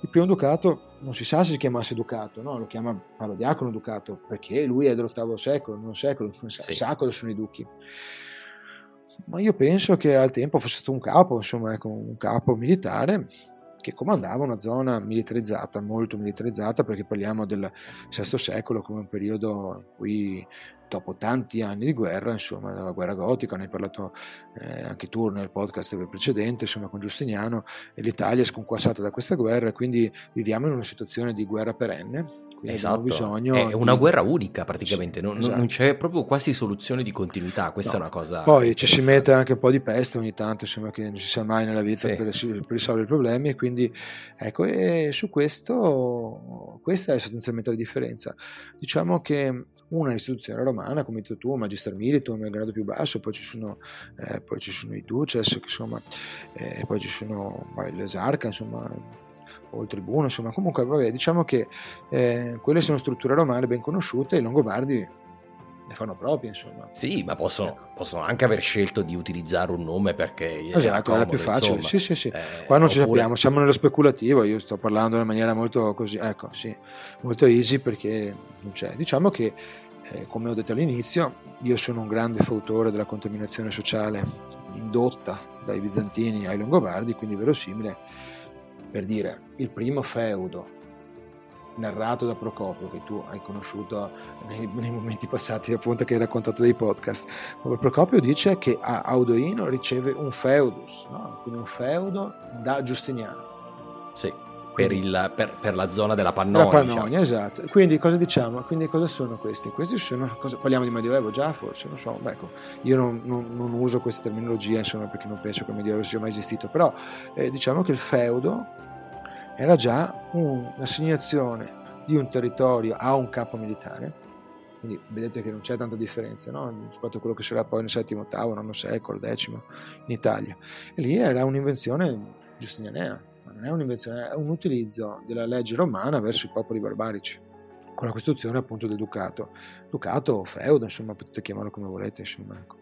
[SPEAKER 7] Il primo ducato non si sa se si chiamasse ducato, no? lo chiama parodiacono ducato perché lui è dell'ottavo secolo, non secolo, non sa, sì. sa cosa sono i duchi ma io penso che al tempo fosse stato un capo, insomma, ecco, un capo militare che comandava una zona militarizzata, molto militarizzata, perché parliamo del VI secolo come un periodo in cui dopo tanti anni di guerra, insomma, della guerra gotica, ne hai parlato eh, anche tu nel podcast precedente, insomma, con Giustiniano, e l'Italia è sconquassata da questa guerra e quindi viviamo in una situazione di guerra perenne,
[SPEAKER 5] esatto. è una di... guerra unica praticamente, sì, non, esatto. non, c'è proprio quasi soluzione di continuità, questa no. è una cosa...
[SPEAKER 7] Poi ci si mette anche un po' di peste ogni tanto, insomma che non si sa mai nella vita sì. per, per, risolvere i problemi e quindi ecco, e su questo questa è sostanzialmente la differenza. Diciamo che una istituzione romana, come hai detto tu, Magister Militum è il grado più basso, poi ci sono, eh, poi ci sono i duces, insomma, eh, poi ci sono l'esarca, insomma o il tribuno, insomma, comunque vabbè, diciamo che eh, quelle sono strutture romane ben conosciute e i Longobardi ne fanno proprie, insomma.
[SPEAKER 5] Sì, ma possono, possono, anche aver scelto di utilizzare un nome perché
[SPEAKER 7] esatto, era, più facile. Insomma. Sì, sì, sì. Eh, Qua non oppure... ci sappiamo, siamo nello speculativo, io sto parlando in maniera molto così, ecco, sì, molto easy perché non c'è. Diciamo che eh, come ho detto all'inizio, io sono un grande fautore della contaminazione sociale indotta dai bizantini ai longobardi, quindi verosimile per dire, il primo feudo narrato da Procopio che tu hai conosciuto nei, nei, momenti passati appunto che hai raccontato dei podcast Procopio dice che Audoino riceve un feudus no? quindi un feudo da Giustiniano
[SPEAKER 5] sì per, il, per, per, la zona della Pannonia.
[SPEAKER 7] La Pannonia, diciamo. esatto. Quindi cosa diciamo? Quindi cosa sono questi? Questi sono, cosa, parliamo di Medioevo già forse, non so, beh, ecco, io non, non, non, uso questa terminologia insomma perché non penso che il Medioevo sia mai esistito, però eh, diciamo che il feudo era già un'assegnazione di un territorio a un capo militare, quindi vedete che non c'è tanta differenza no? rispetto a quello che sarà poi nel settimo, ottavo, nono secolo, decimo in Italia. E lì era un'invenzione giustinianea, non è un'invenzione, è un utilizzo della legge romana verso i popoli barbarici, con la costituzione appunto del ducato. Ducato o feudo, insomma, potete chiamarlo come volete, insomma, ecco.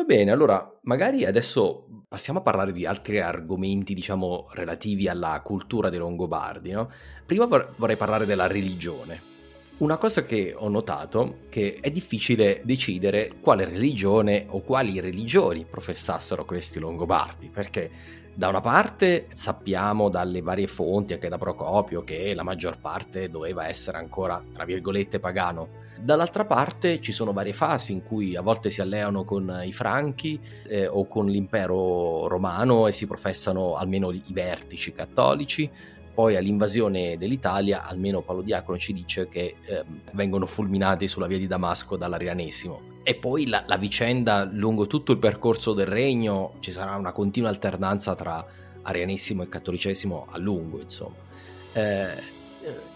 [SPEAKER 5] Va bene, allora magari adesso passiamo a parlare di altri argomenti, diciamo, relativi alla cultura dei Longobardi, no? Prima vorrei parlare della religione. Una cosa che ho notato è che è difficile decidere quale religione o quali religioni professassero questi Longobardi, perché da una parte sappiamo dalle varie fonti, anche da Procopio, che la maggior parte doveva essere ancora, tra virgolette, pagano. Dall'altra parte ci sono varie fasi in cui a volte si alleano con i franchi eh, o con l'impero romano e si professano almeno i vertici cattolici. Poi all'invasione dell'Italia, almeno Paolo Diacono ci dice che eh, vengono fulminati sulla via di Damasco dall'arianesimo e poi la, la, vicenda lungo tutto il percorso del regno ci sarà una continua alternanza tra arianesimo e cattolicesimo a lungo insomma eh,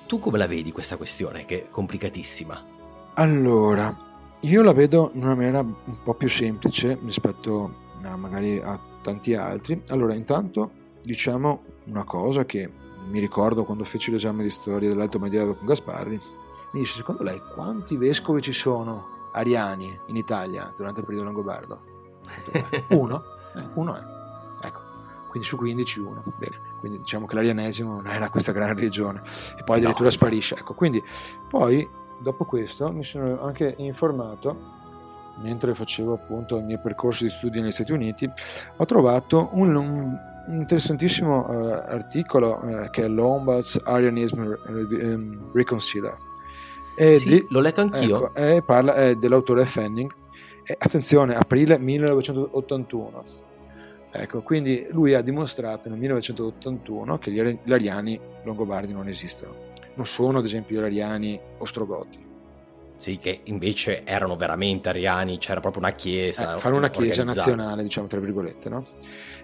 [SPEAKER 5] tu come la vedi questa questione che è complicatissima
[SPEAKER 7] allora Io la vedo in una maniera un po' più semplice rispetto a magari a tanti altri. Allora, intanto diciamo una cosa che mi ricordo quando feci l'esame di storia dell'Alto Medioevo con Gasparri. Mi disse, secondo lei quanti vescovi ci sono ariani in Italia durante il periodo longobardo? Uno? Eh, uno è. Ecco, quindi su 15 uno. Bene, quindi diciamo che l'arianesimo non era questa gran regione e poi addirittura no. sparisce. Ecco, quindi poi dopo questo mi sono anche informato mentre facevo appunto il mio percorso di studi negli Stati Uniti, ho trovato un, un interessantissimo uh, articolo uh, che è Lombard's Arianism um, Reconsider.
[SPEAKER 5] E sì, di, l'ho letto anch'io.
[SPEAKER 7] Ecco, e parla è dell'autore Fanning. E attenzione, aprile 1981. Ecco, quindi lui ha dimostrato nel 1981 che gli ariani longobardi non esistono. Non sono, ad esempio, gli ariani ostrogoti.
[SPEAKER 5] Sì, che invece erano veramente ariani, c'era proprio una chiesa.
[SPEAKER 7] Eh, fare una chiesa nazionale, diciamo tra virgolette, no?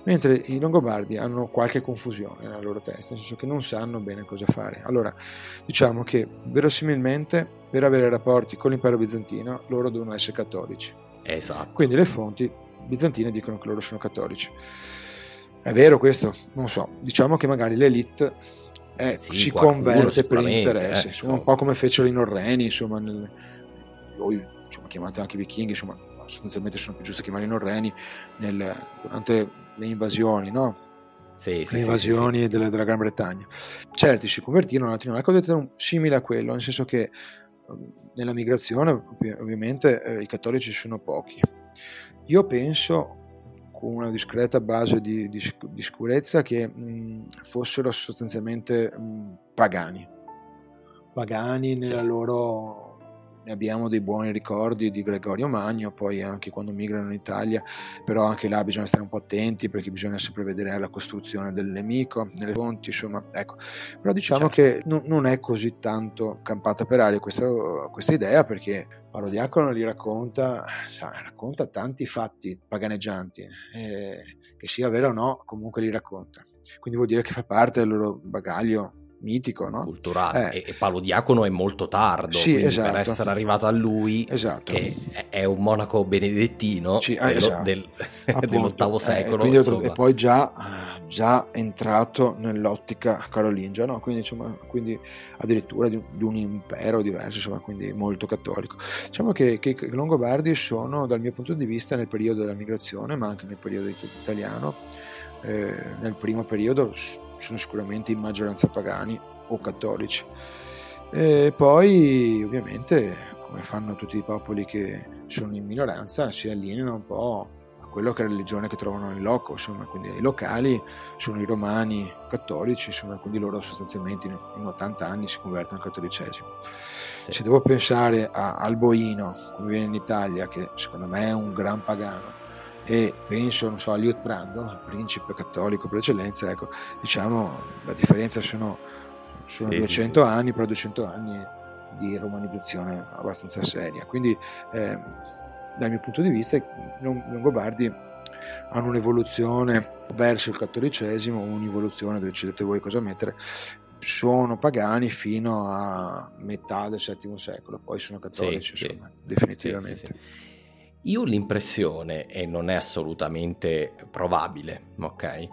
[SPEAKER 7] Mentre i Longobardi hanno qualche confusione nella loro testa, nel senso che non sanno bene cosa fare. Allora, diciamo che verosimilmente per avere rapporti con l'impero bizantino loro devono essere cattolici.
[SPEAKER 5] Esatto.
[SPEAKER 7] Quindi le fonti bizantine dicono che loro sono cattolici. È vero questo? Non so. Diciamo che magari l'elite eh, sì, si converte per interesse, eh, insomma, un po' come fecero i norreni, insomma, nel, o insomma, chiamate anche i vichinghi, insomma, sostanzialmente sono più giusto chiamare i norreni nel, durante le invasioni, no?
[SPEAKER 5] Sì,
[SPEAKER 7] le invasioni sì, della, della, Gran Bretagna. Certi si convertirono, altri no. Ecco, detto simile a quello, nel senso che ehm, nella migrazione ovviamente eh, i cattolici sono pochi. Io penso con una discreta base di, di, di sicurezza che mh, fossero sostanzialmente mh, pagani, pagani nella sì. loro ne abbiamo dei buoni ricordi di Gregorio Magno, poi anche quando migrano in Italia, però anche là bisogna stare un po' attenti perché bisogna sempre vedere la costruzione del nemico, nelle fonti, insomma, ecco. Però diciamo certo. che n- non è così tanto campata per aria questa, questa idea perché Paolo Diacono li racconta, sa, racconta tanti fatti paganeggianti, eh, che sia vero o no, comunque li racconta. Quindi vuol dire che fa parte del loro bagaglio mitico, no?
[SPEAKER 5] culturale. Eh. E, Paolo Diacono è molto tardo, sì, esatto. per essere arrivato a lui,
[SPEAKER 7] esatto.
[SPEAKER 5] che è un monaco benedettino sì, eh, esatto. del, dell'ottavo eh, secolo.
[SPEAKER 7] Eh, e poi già, già, entrato nell'ottica carolingia, no? quindi, insomma, quindi addirittura di un, di un, impero diverso, insomma, quindi molto cattolico. Diciamo che, che i Longobardi sono, dal mio punto di vista, nel periodo della migrazione, ma anche nel periodo italiano, eh, nel primo periodo sono sicuramente in maggioranza pagani o cattolici. E poi ovviamente, come fanno tutti i popoli che sono in minoranza, si allineano un po' a quello che è la religione che trovano in loco, insomma, quindi i locali sono i romani cattolici, insomma, quindi loro sostanzialmente in 80 anni si convertono al cattolicesimo. Sì. Se devo pensare a Alboino, come viene in Italia, che secondo me è un gran pagano, e penso non so, a Liutprando, il principe cattolico per eccellenza, ecco, diciamo la differenza sono, sono sì, 200 sì, anni, però 200 anni di romanizzazione abbastanza seria. Quindi eh, dal mio punto di vista i Longobardi hanno un'evoluzione verso il cattolicesimo, un'evoluzione, decidete voi cosa mettere, sono pagani fino a metà del VII secolo, poi sono cattolici, sì, insomma, definitivamente.
[SPEAKER 5] Io ho l'impressione, e non è assolutamente probabile, ok?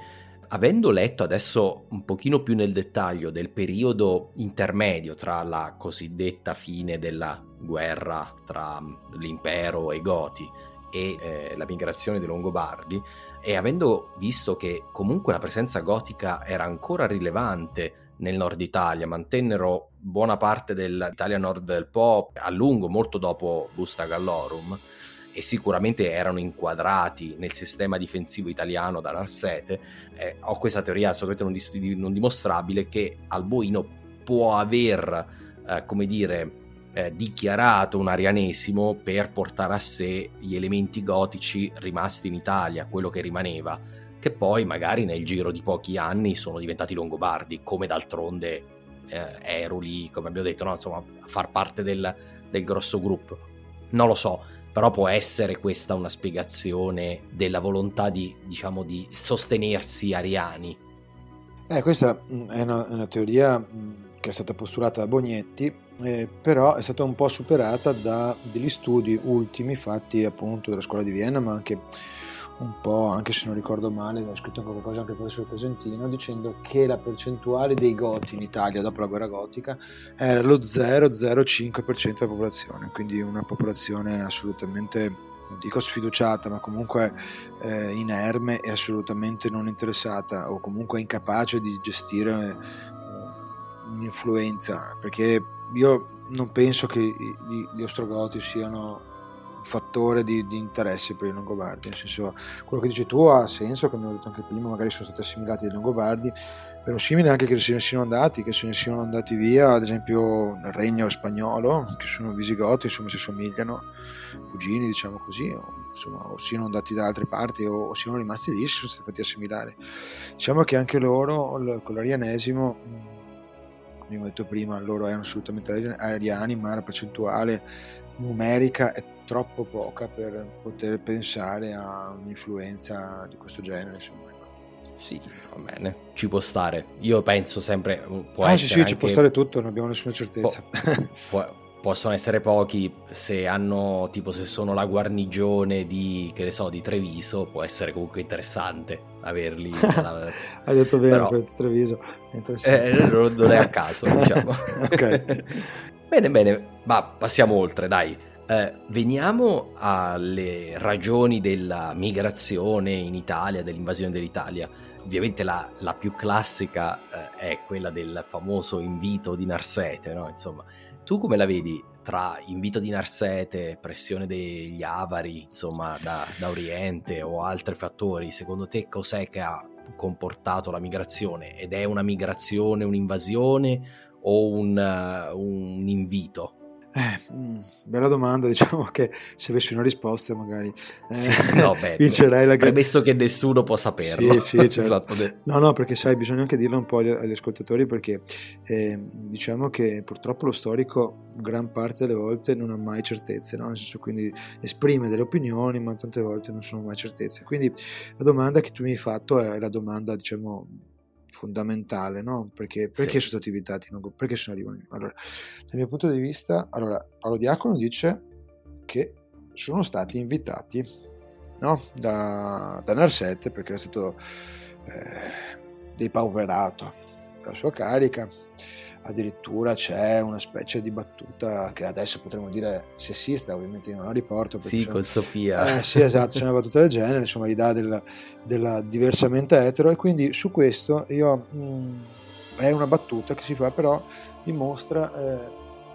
[SPEAKER 5] Avendo letto adesso un pochino più nel dettaglio del periodo intermedio tra la cosiddetta fine della guerra tra l'impero e i Goti e eh, la migrazione dei Longobardi, e avendo visto che comunque la presenza gotica era ancora rilevante nel nord Italia, mantennero buona parte dell'Italia nord del Po a lungo, molto dopo Busta Gallorum, e sicuramente erano inquadrati nel sistema difensivo italiano da Narsete, eh, ho questa teoria assolutamente non, non, dimostrabile che Alboino può aver, eh, come dire, eh, dichiarato un arianesimo per portare a sé gli elementi gotici rimasti in Italia, quello che rimaneva, che poi magari nel giro di pochi anni sono diventati longobardi, come d'altronde eh, Eruli, come abbiamo detto, no? insomma, far parte del, del grosso gruppo. Non lo so, però può essere questa una spiegazione della volontà di, diciamo, di sostenersi ariani.
[SPEAKER 7] Eh, questa mm, è una, una teoria mm, che è stata postulata da Bognetti, eh, però è stata un po' superata da degli studi ultimi fatti appunto dalla scuola di Vienna, ma anche un po', anche se non ricordo male, ha scritto qualcosa anche il professor Presentino, dicendo che la percentuale dei goti in Italia dopo la guerra gotica era lo 0,05% della popolazione, quindi una popolazione assolutamente, non dico sfiduciata, ma comunque eh, inerme e assolutamente non interessata o comunque incapace di gestire eh, un'influenza, perché io non penso che gli, gli ostrogoti siano fattore di, di, interesse per i Longobardi, nel senso quello che dici tu ha senso, come ho detto anche prima, magari sono stati assimilati dai Longobardi, verosimile anche che se ne siano andati, che se ne siano andati via, ad esempio nel regno spagnolo, che sono visigoti, insomma si somigliano, cugini diciamo così, o, insomma, o siano andati da altre parti o, o siano rimasti lì, si sono stati fatti assimilare. Diciamo che anche loro, con l'arianesimo, come ho detto prima, loro erano assolutamente ariani, ma la percentuale numerica è troppo poca per poter pensare a un'influenza di questo genere. Insomma.
[SPEAKER 5] Sì, va bene, ci può stare. Io penso sempre.
[SPEAKER 7] Può ah, sì, sì, anche... ci può stare tutto, non abbiamo nessuna certezza.
[SPEAKER 5] Po- può, possono essere pochi se hanno tipo se sono la guarnigione di che ne so di Treviso può essere comunque interessante averli
[SPEAKER 7] alla... hai detto bene Però, per Treviso
[SPEAKER 5] è eh, non è a caso diciamo ok bene bene ma passiamo oltre dai eh, veniamo alle ragioni della migrazione in Italia, dell'invasione dell'Italia. Ovviamente la, la più classica eh, è quella del famoso invito di Narsete, no? Insomma, tu come la vedi tra invito di Narsete, pressione degli avari, insomma, da, da Oriente o altri fattori? Secondo te cos'è che ha comportato la migrazione? Ed è una migrazione, un'invasione o un, uh, un invito?
[SPEAKER 7] Eh, bella domanda, diciamo che se avessi una risposta magari
[SPEAKER 5] eh, sì, no, vincerei la Premesso che nessuno può saperlo.
[SPEAKER 7] Sì, sì, certo. esatto. No, no, perché sai, bisogna anche dirlo un po' agli, agli ascoltatori perché eh, diciamo che purtroppo lo storico gran parte delle volte non ha mai certezze, no? nel senso quindi esprime delle opinioni ma tante volte non sono mai certezze. Quindi la domanda che tu mi hai fatto è la domanda, diciamo, fondamentale, no? Perché, perché sì. sono stati invitati? Perché sono arrivati? Allora, dal mio punto di vista, allora, Paolo Diacono dice che sono stati invitati no? da, da Narsete perché era stato eh, depauperato dalla sua carica addirittura c'è una specie di battuta che adesso potremmo dire sessista, ovviamente io non la riporto.
[SPEAKER 5] Sì, con Sofia.
[SPEAKER 7] Eh, sì, esatto, c'è una battuta del genere, insomma, l'idea della, della diversamente etero e quindi su questo io... Mh, mm, è una battuta che si fa, però dimostra eh,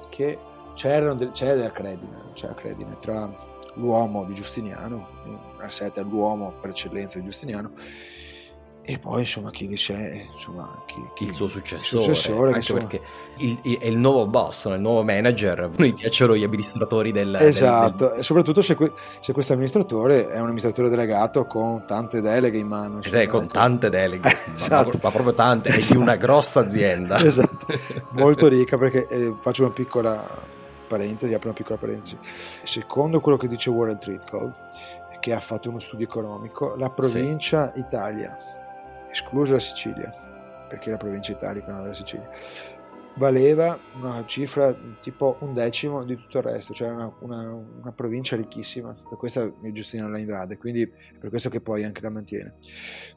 [SPEAKER 7] che c'erano del, c'è della credine, c'è credine tra l'uomo di Giustiniano, Arsete è l'uomo per eccellenza di Giustiniano, e poi insomma chi lì c'è insomma chi, chi
[SPEAKER 5] il suo successore, il successore anche insomma... perché il, il, è il nuovo boss il nuovo manager noi piacciono gli amministratori del
[SPEAKER 7] esatto
[SPEAKER 5] del,
[SPEAKER 7] del... soprattutto se, que- se questo amministratore è un amministratore delegato con tante deleghe in mano
[SPEAKER 5] insomma, con ecco. tante deleghe esatto. ma, ma, proprio tante esatto. è di una grossa azienda
[SPEAKER 7] esatto molto ricca perché eh, faccio una piccola parentesi apro una piccola parentesi secondo quello che dice Warren Treadgold che ha fatto uno studio economico la provincia sì. Italia esclusa la Sicilia, perché la provincia italica non la Sicilia, valeva una cifra tipo un decimo di tutto il resto, cioè una, una, una provincia ricchissima, per questo Giustino la invade, quindi per questo che poi anche la mantiene.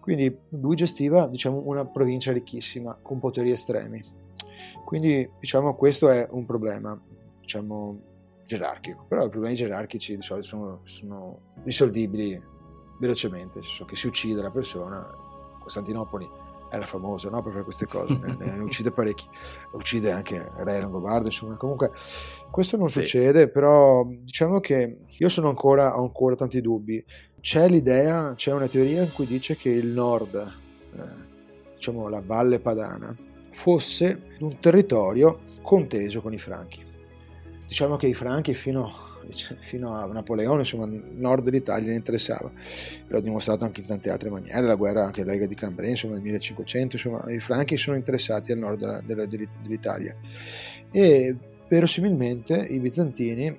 [SPEAKER 7] Quindi lui gestiva diciamo, una provincia ricchissima con poteri estremi. Quindi diciamo questo è un problema diciamo, gerarchico, però i problemi gerarchici di solito sono, sono risolvibili velocemente, nel senso che si uccide la persona Costantinopoli era famoso no? per queste cose, ne, ne, uccide parecchi, uccide anche Re Longobardo, insomma, comunque questo non sì. succede, però diciamo che io sono ancora, ho ancora tanti dubbi. C'è l'idea, c'è una teoria in cui dice che il nord, eh, diciamo la Valle Padana, fosse un territorio conteso con i franchi. Diciamo che i franchi fino fino a Napoleone, insomma, il nord dell'Italia ne interessava. L'ho dimostrato anche in tante altre maniere, la guerra anche Lega di Cambrai, insomma, nel 1500, insomma, i franchi sono interessati al nord della, della, dell'Italia. E verosimilmente i bizantini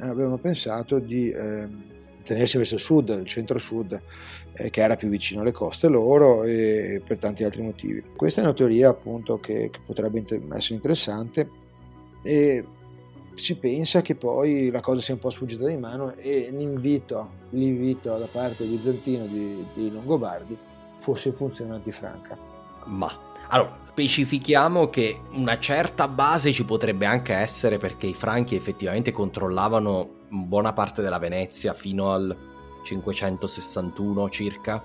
[SPEAKER 7] avevano pensato di, eh, tenersi verso il sud, il centro-sud, eh, che era più vicino alle coste loro e per tanti altri motivi. Questa è una teoria appunto che, che potrebbe inter- essere interessante e si pensa che poi la cosa sia un po' sfuggita di mano e l'invito, l'invito da parte bizantino di, di Longobardi fosse in funzione antifranca.
[SPEAKER 5] Ma allora, specifichiamo che una certa base ci potrebbe anche essere perché i franchi effettivamente controllavano buona parte della Venezia fino al 561 circa,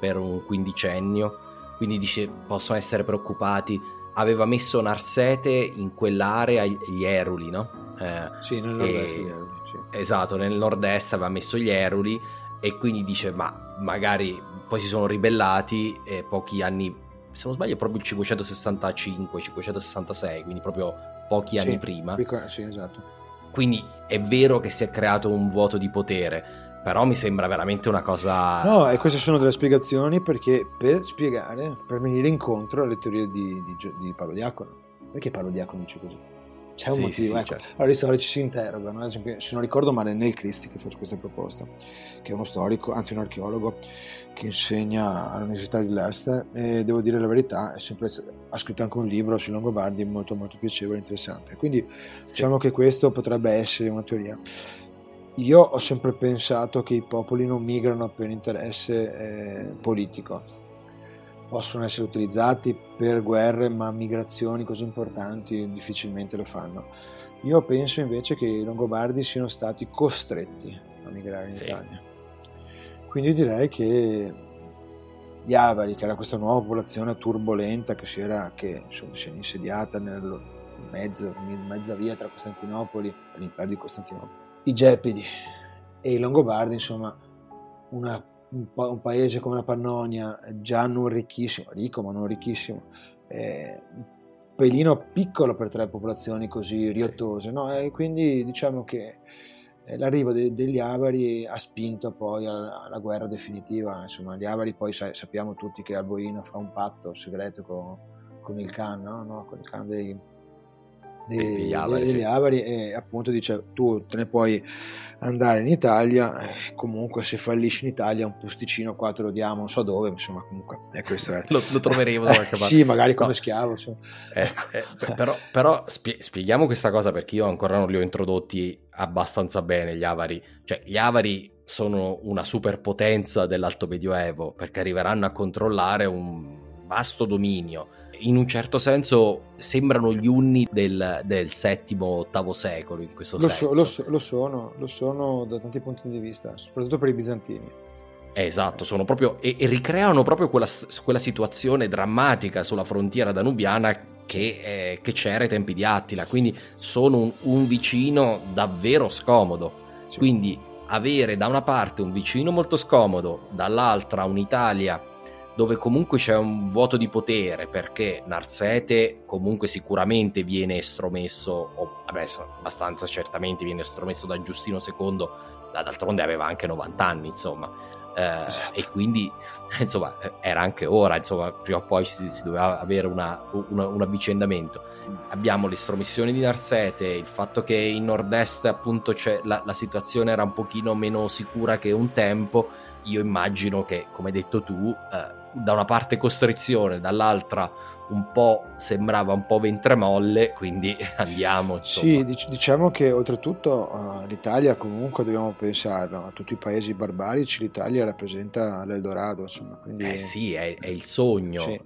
[SPEAKER 5] per un quindicennio, quindi dice possono essere preoccupati. Aveva messo Narsete in quell'area gli Eruli, no?
[SPEAKER 7] Eh, sì, nel nord-est Eruli. Sì.
[SPEAKER 5] Esatto, nel nord-est aveva messo gli Eruli e quindi dice ma magari poi si sono ribellati e pochi anni se non sbaglio, proprio il 565, 566, quindi proprio pochi anni
[SPEAKER 7] sì,
[SPEAKER 5] prima.
[SPEAKER 7] Piccola, sì, esatto.
[SPEAKER 5] Quindi è vero che si è creato un vuoto di potere, però mi sembra veramente una cosa...
[SPEAKER 7] No, e queste sono delle spiegazioni perché per spiegare, per venire incontro alle teorie di, di, di Paolo Diacono. Perché Paolo Diacono dice così? C'è un
[SPEAKER 5] Sì,
[SPEAKER 7] motivo.
[SPEAKER 5] sì, sì,
[SPEAKER 7] ecco.
[SPEAKER 5] certo.
[SPEAKER 7] Allora, i storici si interrogano. Ad esempio, se non ricordo male, Neil Christie che fa questa proposta, che è uno storico, anzi un archeologo, che insegna all'Università di Leicester. E devo dire la verità, è sempre, ha scritto anche un libro sui Longobardi molto, molto piacevole e interessante. Quindi, diciamo che questo potrebbe essere una teoria. Io ho sempre pensato che i popoli non migrano per interesse eh, politico, possono essere utilizzati per guerre, ma migrazioni così importanti difficilmente lo fanno. Io penso invece che i Longobardi siano stati costretti a migrare in
[SPEAKER 5] Sì.
[SPEAKER 7] Italia. Quindi direi che gli Avari, che era questa nuova popolazione turbolenta che si era, che, insomma, si era insediata nel mezzo, in mezza via tra Costantinopoli, all'impero di Costantinopoli, i Gepidi e i Longobardi, insomma, una un, pa- un paese come la Pannonia, eh, già non ricchissimo, ricco ma non ricchissimo, eh, un pelino piccolo per tre popolazioni così riottose, no? E quindi diciamo che eh, l'arrivo de- degli Avari ha spinto poi alla, alla guerra definitiva, insomma gli Avari poi sai- sappiamo tutti che Alboino fa un patto segreto con, con il Khan, no? No, con il Khan dei, dei-
[SPEAKER 5] Degli Avari,
[SPEAKER 7] degli
[SPEAKER 5] sì.
[SPEAKER 7] Avari e appunto dice tu te ne puoi andare in Italia, eh, comunque se fallisci in Italia un posticino qua te lo diamo, non so dove, insomma comunque è questo. È.
[SPEAKER 5] Lo, lo troveremo da qualche
[SPEAKER 7] Eh,
[SPEAKER 5] parte.
[SPEAKER 7] sì, magari come
[SPEAKER 5] No.
[SPEAKER 7] schiavo.
[SPEAKER 5] Eh, eh, p- però, però spie- spieghiamo questa cosa perché io ancora non li ho introdotti abbastanza bene gli avari. Cioè, gli avari sono una superpotenza dell'alto medioevo perché arriveranno a controllare un vasto dominio. In un certo senso sembrano gli unni del, del VII-VIII secolo in questo
[SPEAKER 7] Lo,
[SPEAKER 5] senso.
[SPEAKER 7] so- lo so- lo sono, lo sono da tanti punti di vista, soprattutto per i bizantini.
[SPEAKER 5] Eh, Esatto, sono proprio e, e ricreano proprio quella, quella situazione drammatica sulla frontiera danubiana che, eh, che c'era ai tempi di Attila, quindi sono un, un vicino davvero scomodo. Quindi avere da una parte un vicino molto scomodo, dall'altra un'Italia dove comunque c'è un vuoto di potere perché Narsete comunque sicuramente viene estromesso, o vabbè, abbastanza certamente viene estromesso da Giustino II, da- d'altronde aveva anche 90 anni, insomma. Eh, E quindi, insomma, era anche ora, insomma, prima o poi si, si doveva avere una- una- un avvicendamento. Abbiamo l'estromissione di Narsete, il fatto che in nord-est appunto c'è la, la situazione era un pochino meno sicura che un tempo. Io immagino che, come hai detto tu, eh, da una parte costrizione, dall'altra un po' sembrava un po' ventre molle, quindi andiamo. Insomma.
[SPEAKER 7] Sì, dic- diciamo che oltretutto eh, l'Italia comunque dobbiamo pensarlo, a tutti i paesi barbarici l'Italia rappresenta l'Eldorado, insomma, quindi
[SPEAKER 5] Eh sì, è, è il sogno.
[SPEAKER 7] Sì.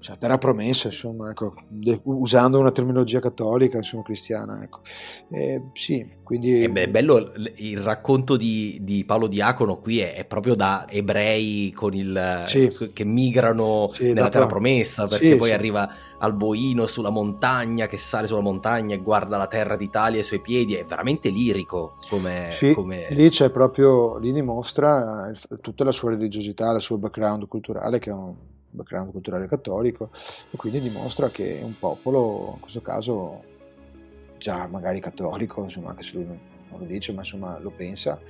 [SPEAKER 7] Cioè, terra promessa, insomma, ecco, de- usando una terminologia cattolica, insomma, cristiana, ecco. Eh, sì, quindi...
[SPEAKER 5] E beh, è bello il racconto di, di Paolo Diacono qui è, è proprio da ebrei con il,
[SPEAKER 7] Sì.
[SPEAKER 5] che migrano
[SPEAKER 7] Sì,
[SPEAKER 5] nella terra promessa perché
[SPEAKER 7] Sì,
[SPEAKER 5] poi arriva Alboino sulla montagna che sale sulla montagna e guarda la terra d'Italia ai suoi piedi è veramente lirico come, come-
[SPEAKER 7] lì c'è proprio, lì dimostra eh, tutta la sua religiosità, il suo background culturale, che è un background culturale cattolico, e quindi dimostra che un popolo, in questo caso già magari cattolico, insomma, anche se lui non non lo dice, ma insomma lo pensa,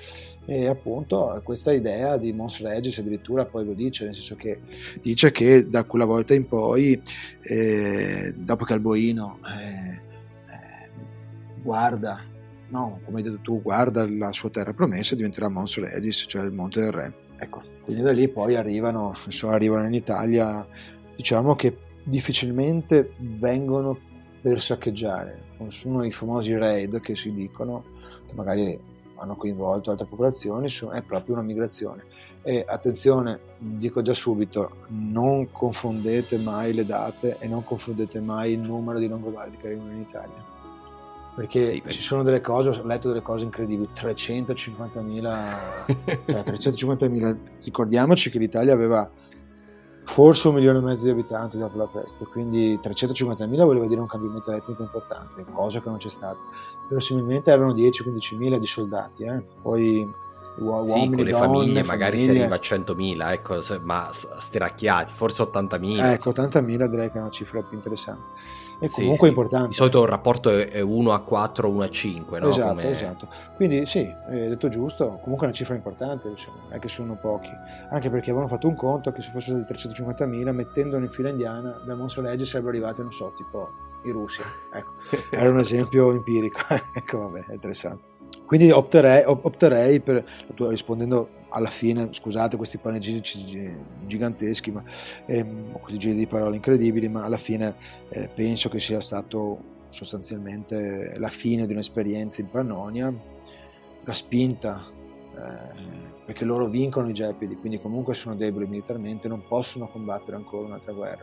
[SPEAKER 7] e appunto questa idea di Mons Regis addirittura poi lo dice, nel senso che dice che da quella volta in poi, eh, dopo che Alboino eh, eh, guarda no, come hai detto tu, guarda la sua terra promessa, diventerà Mons Regis, cioè il Monte del Re. Ecco, quindi da lì poi arrivano, insomma, arrivano in Italia, diciamo che difficilmente vengono per saccheggiare, sono i famosi raid che si dicono, che magari hanno coinvolto altre popolazioni, è proprio una migrazione. E attenzione, dico già subito, non confondete mai le date e non confondete mai il numero di longobardi che arrivano in Italia. Perché, sì, perché ci sono delle cose, ho letto delle cose incredibili, 350.000, cioè 350.000, ricordiamoci che l'Italia aveva forse un milione e mezzo di abitanti dopo la peste, quindi 350.000 voleva dire un cambiamento etnico importante, cosa che non c'è stata. Verosimilmente erano 10-15.000 di soldati, eh? poi
[SPEAKER 5] uomini, sì, con le donne, famiglie magari famiglie. si arriva a 100.000, ecco, ma steracchiati, forse 80.000.
[SPEAKER 7] Ecco, 80.000 direi che è una cifra più interessante. E comunque sì, sì. importante.
[SPEAKER 5] Di solito il rapporto è 1 a 4, 1 a 5, no?
[SPEAKER 7] Esatto,
[SPEAKER 5] Come...
[SPEAKER 7] esatto. Quindi sì, hai detto giusto, comunque è una cifra importante, insomma, non è che sono pochi. Anche perché avevano fatto un conto che se fossero stati 350.000, mettendolo in fila indiana, dal Monsolegge sarebbero arrivati, non so, tipo in Russia. Ecco, era un esempio empirico. ecco, vabbè, è interessante. Quindi opterei, opterei per, rispondendo alla fine, scusate questi panegirici giganteschi, ma ehm, questi giri di parole incredibili, ma alla fine eh, penso che sia stato sostanzialmente la fine di un'esperienza in Pannonia, la spinta, eh, perché loro vincono i Gepidi, quindi comunque sono deboli militarmente, non possono combattere ancora un'altra guerra.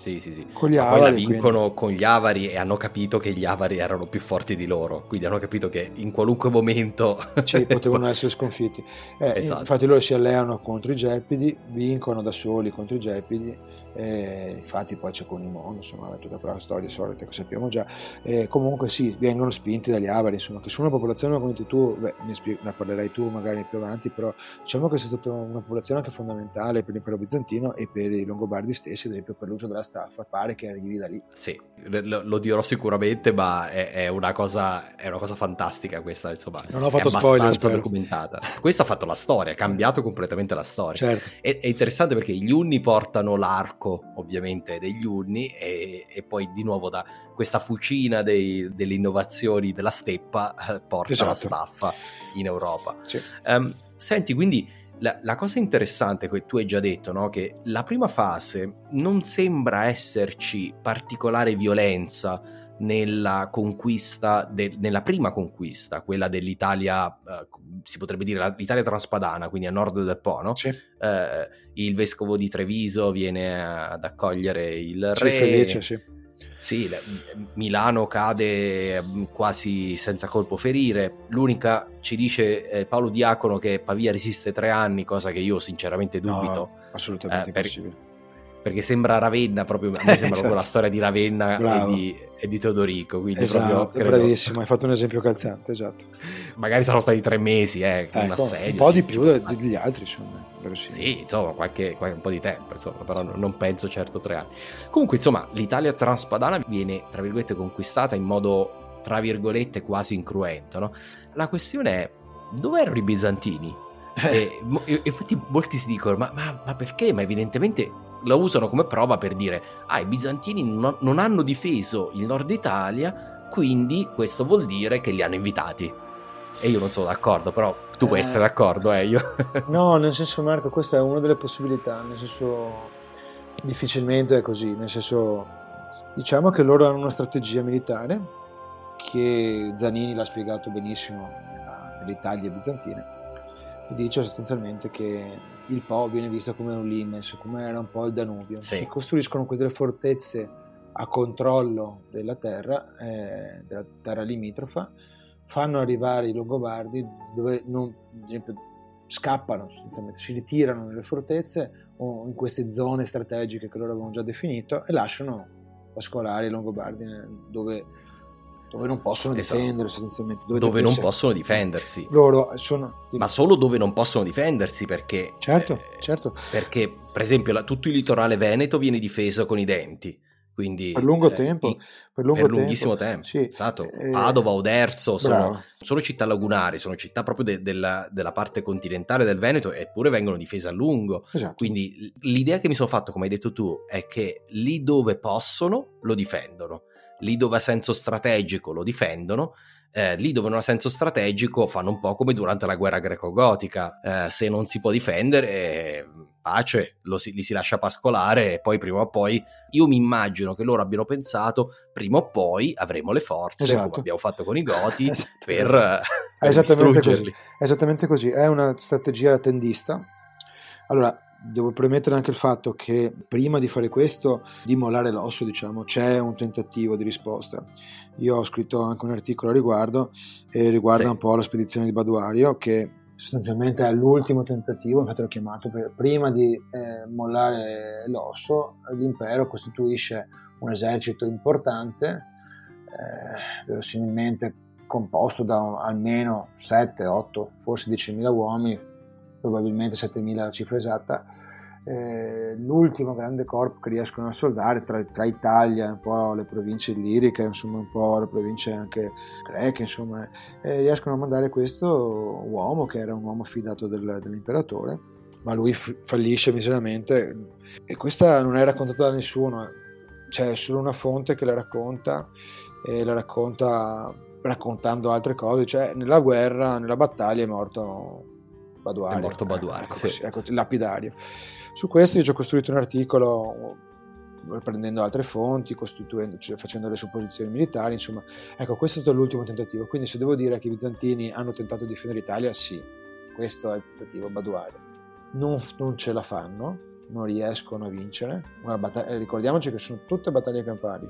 [SPEAKER 5] Sì, sì, sì.
[SPEAKER 7] Con gli
[SPEAKER 5] Ma
[SPEAKER 7] avari,
[SPEAKER 5] poi la vincono
[SPEAKER 7] quindi.
[SPEAKER 5] con gli avari e hanno capito che gli avari erano più forti di loro, quindi hanno capito che in qualunque momento
[SPEAKER 7] sì, potevano essere sconfitti. Eh,
[SPEAKER 5] Esatto.
[SPEAKER 7] Infatti loro si alleano contro i Gepidi, vincono da soli contro i Gepidi, eh, infatti poi c'è Conimon, insomma, è tutta quella storia solita che sappiamo già. Eh, comunque sì, vengono spinti dagli avari, insomma, che sono una popolazione, come dici tu, beh, ne, spieg- ne parlerai tu magari più avanti, però diciamo che sia stata una popolazione anche fondamentale per l'impero bizantino e per i longobardi stessi, ad esempio per l'uso della staffa, pare che arrivi da lì.
[SPEAKER 5] Sì, lo, lo dirò sicuramente, ma è, è una cosa, è una cosa fantastica questa, insomma.
[SPEAKER 7] Non ho fatto
[SPEAKER 5] è
[SPEAKER 7] spoiler, spero.
[SPEAKER 5] documentata. Questo ha fatto la storia, ha cambiato completamente la storia.
[SPEAKER 7] Certo.
[SPEAKER 5] È, è interessante perché gli Unni portano l'arco, ovviamente, degli Unni e, e poi di nuovo da questa fucina dei- delle innovazioni della steppa eh, porta la
[SPEAKER 7] Esatto.
[SPEAKER 5] staffa in Europa.
[SPEAKER 7] Sì.
[SPEAKER 5] Ehm, senti, quindi la, la cosa interessante che tu hai già detto, no? che la prima fase non sembra esserci particolare violenza nella conquista, de- nella prima conquista, quella dell'Italia, eh, si potrebbe dire la- l'Italia transpadana, quindi a nord del Po, no?
[SPEAKER 7] Sì.
[SPEAKER 5] Eh, il vescovo di Treviso viene ad accogliere il
[SPEAKER 7] Sì,
[SPEAKER 5] re.
[SPEAKER 7] Felice, sì.
[SPEAKER 5] Sì, Milano cade quasi senza colpo ferire. L'unica ci dice eh, Paolo Diacono che Pavia resiste tre anni, cosa che io sinceramente dubito.
[SPEAKER 7] No, assolutamente
[SPEAKER 5] Eh, per-
[SPEAKER 7] impossibile.
[SPEAKER 5] Perché sembra Ravenna, proprio a me sembra proprio
[SPEAKER 7] Esatto.
[SPEAKER 5] la storia di Ravenna e di, e di Teodorico. Quindi
[SPEAKER 7] Esatto,
[SPEAKER 5] proprio
[SPEAKER 7] bravissimo, hai fatto un esempio calzante, esatto.
[SPEAKER 5] magari saranno stati tre mesi, eh, un
[SPEAKER 7] Ecco,
[SPEAKER 5] assedio.
[SPEAKER 7] un po' di più degli altri, insomma.
[SPEAKER 5] Sì, insomma, qualche, qualche- un po' di tempo, insomma, però non- non penso certo tre anni. Comunque, insomma, l'Italia transpadana viene, tra virgolette, conquistata in modo, tra virgolette, quasi incruento, no? La questione è, dove erano i bizantini? E, mo- e- infatti molti si dicono, ma, ma- ma perché? Ma evidentemente lo usano come prova per dire, ah, i bizantini non, non hanno difeso il nord Italia, quindi questo vuol dire che li hanno invitati. E io non sono d'accordo, però tu puoi
[SPEAKER 7] Eh.
[SPEAKER 5] essere d'accordo, eh, io...
[SPEAKER 7] No, nel senso Marco, questa è una delle possibilità, nel senso difficilmente è così, nel senso diciamo che loro hanno una strategia militare che Zanini l'ha spiegato benissimo nella, nelle Italie bizantine, dice sostanzialmente che il Po viene visto come un limes, come era un po' il Danubio.
[SPEAKER 5] Sì.
[SPEAKER 7] Si costruiscono quelle fortezze a controllo della terra, eh, della terra limitrofa, fanno arrivare i Longobardi dove non, esempio, scappano, sostanzialmente, si ritirano nelle fortezze o in queste zone strategiche che loro avevano già definito e lasciano pascolare i Longobardi dove, dove non possono
[SPEAKER 5] Esatto.
[SPEAKER 7] difendere sostanzialmente.
[SPEAKER 5] Dove,
[SPEAKER 7] dove
[SPEAKER 5] non possono difendersi.
[SPEAKER 7] Loro sono...
[SPEAKER 5] Ma solo dove non possono difendersi perché...
[SPEAKER 7] Certo,
[SPEAKER 5] eh,
[SPEAKER 7] certo.
[SPEAKER 5] Perché, per esempio, la- tutto il litorale veneto viene difeso con i denti. Quindi,
[SPEAKER 7] Per lungo
[SPEAKER 5] eh,
[SPEAKER 7] tempo, per lungo
[SPEAKER 5] per
[SPEAKER 7] tempo.
[SPEAKER 5] lunghissimo tempo.
[SPEAKER 7] Sì,
[SPEAKER 5] Esatto.
[SPEAKER 7] eh,
[SPEAKER 5] Padova, Oderzo sono, sono città lagunari, sono città proprio de- della, della parte continentale del Veneto, eppure vengono difese a lungo.
[SPEAKER 7] Esatto.
[SPEAKER 5] Quindi l'idea che mi sono fatto, come hai detto tu, è che lì dove possono lo difendono, lì dove ha senso strategico lo difendono, eh, lì dove non ha senso strategico fanno un po' come durante la guerra greco-gotica, Eh, se non si può difendere, pace, lo si- li si lascia pascolare e poi prima o poi io mi immagino che loro abbiano pensato prima o poi avremo le forze,
[SPEAKER 7] Esatto.
[SPEAKER 5] come abbiamo fatto con i Goti,
[SPEAKER 7] Esatto.
[SPEAKER 5] per, per
[SPEAKER 7] esattamente
[SPEAKER 5] distruggerli.
[SPEAKER 7] così. Esattamente così, è una strategia tendista. Allora, devo premettere anche il fatto che prima di fare questo, di mollare l'osso, diciamo, c'è un tentativo di risposta. Io ho scritto anche un articolo a riguardo e riguarda
[SPEAKER 5] Sì.
[SPEAKER 7] un po' la spedizione di Baduario che sostanzialmente è l'ultimo tentativo, infatti l'ho chiamato per, prima di eh, mollare l'osso, l'impero costituisce un esercito importante, eh, verosimilmente composto da almeno 7, 8, forse 10.000 uomini, probabilmente 7.000 la cifra esatta, eh, l'ultimo grande corpo che riescono a soldare tra, tra Italia, un po' le province illiriche, insomma un po' le province anche greche, insomma, eh, riescono a mandare questo uomo che era un uomo fidato del- dell'imperatore, ma lui f- fallisce miseramente. E questa non è raccontata da nessuno, c'è solo una fonte che la racconta e la racconta raccontando altre cose, cioè nella guerra, nella battaglia è morto Baduario.
[SPEAKER 5] È morto Baduario,
[SPEAKER 7] ecco,
[SPEAKER 5] sì.
[SPEAKER 7] ecco, lapidario. Su questo io ci ho costruito un articolo prendendo altre fonti, cioè, facendo le supposizioni militari, insomma, ecco, questo è stato l'ultimo tentativo. Quindi se devo dire che i bizantini hanno tentato di difendere l'Italia, sì, questo è il tentativo Baduario. Non, non ce la fanno, non riescono a vincere. Una battaglia- ricordiamoci che sono tutte battaglie campali.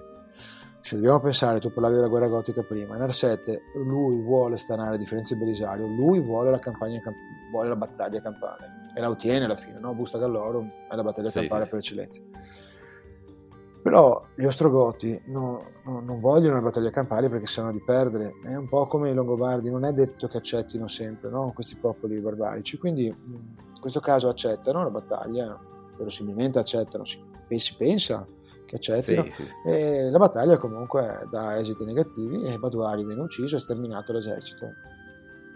[SPEAKER 7] Se dobbiamo pensare, tu parlavi della guerra gotica prima, in Arsete lui vuole stanare a differenza di Belisario, lui vuole la, campagna, camp- vuole la battaglia campale e la ottiene alla fine, no? Busta Galloro è la battaglia
[SPEAKER 5] Sì,
[SPEAKER 7] campale
[SPEAKER 5] sì.
[SPEAKER 7] per eccellenza. Però gli Ostrogoti no- no- non vogliono le battaglie campali perché sanno di perdere, è un po' come i Longobardi, non è detto che accettino sempre no? questi popoli barbarici, quindi in questo caso accettano la battaglia, verosimilmente accettano, si, si pensa accettino,
[SPEAKER 5] Sì, sì, sì.
[SPEAKER 7] e la battaglia comunque dà esiti negativi e Baduari viene ucciso e sterminato l'esercito.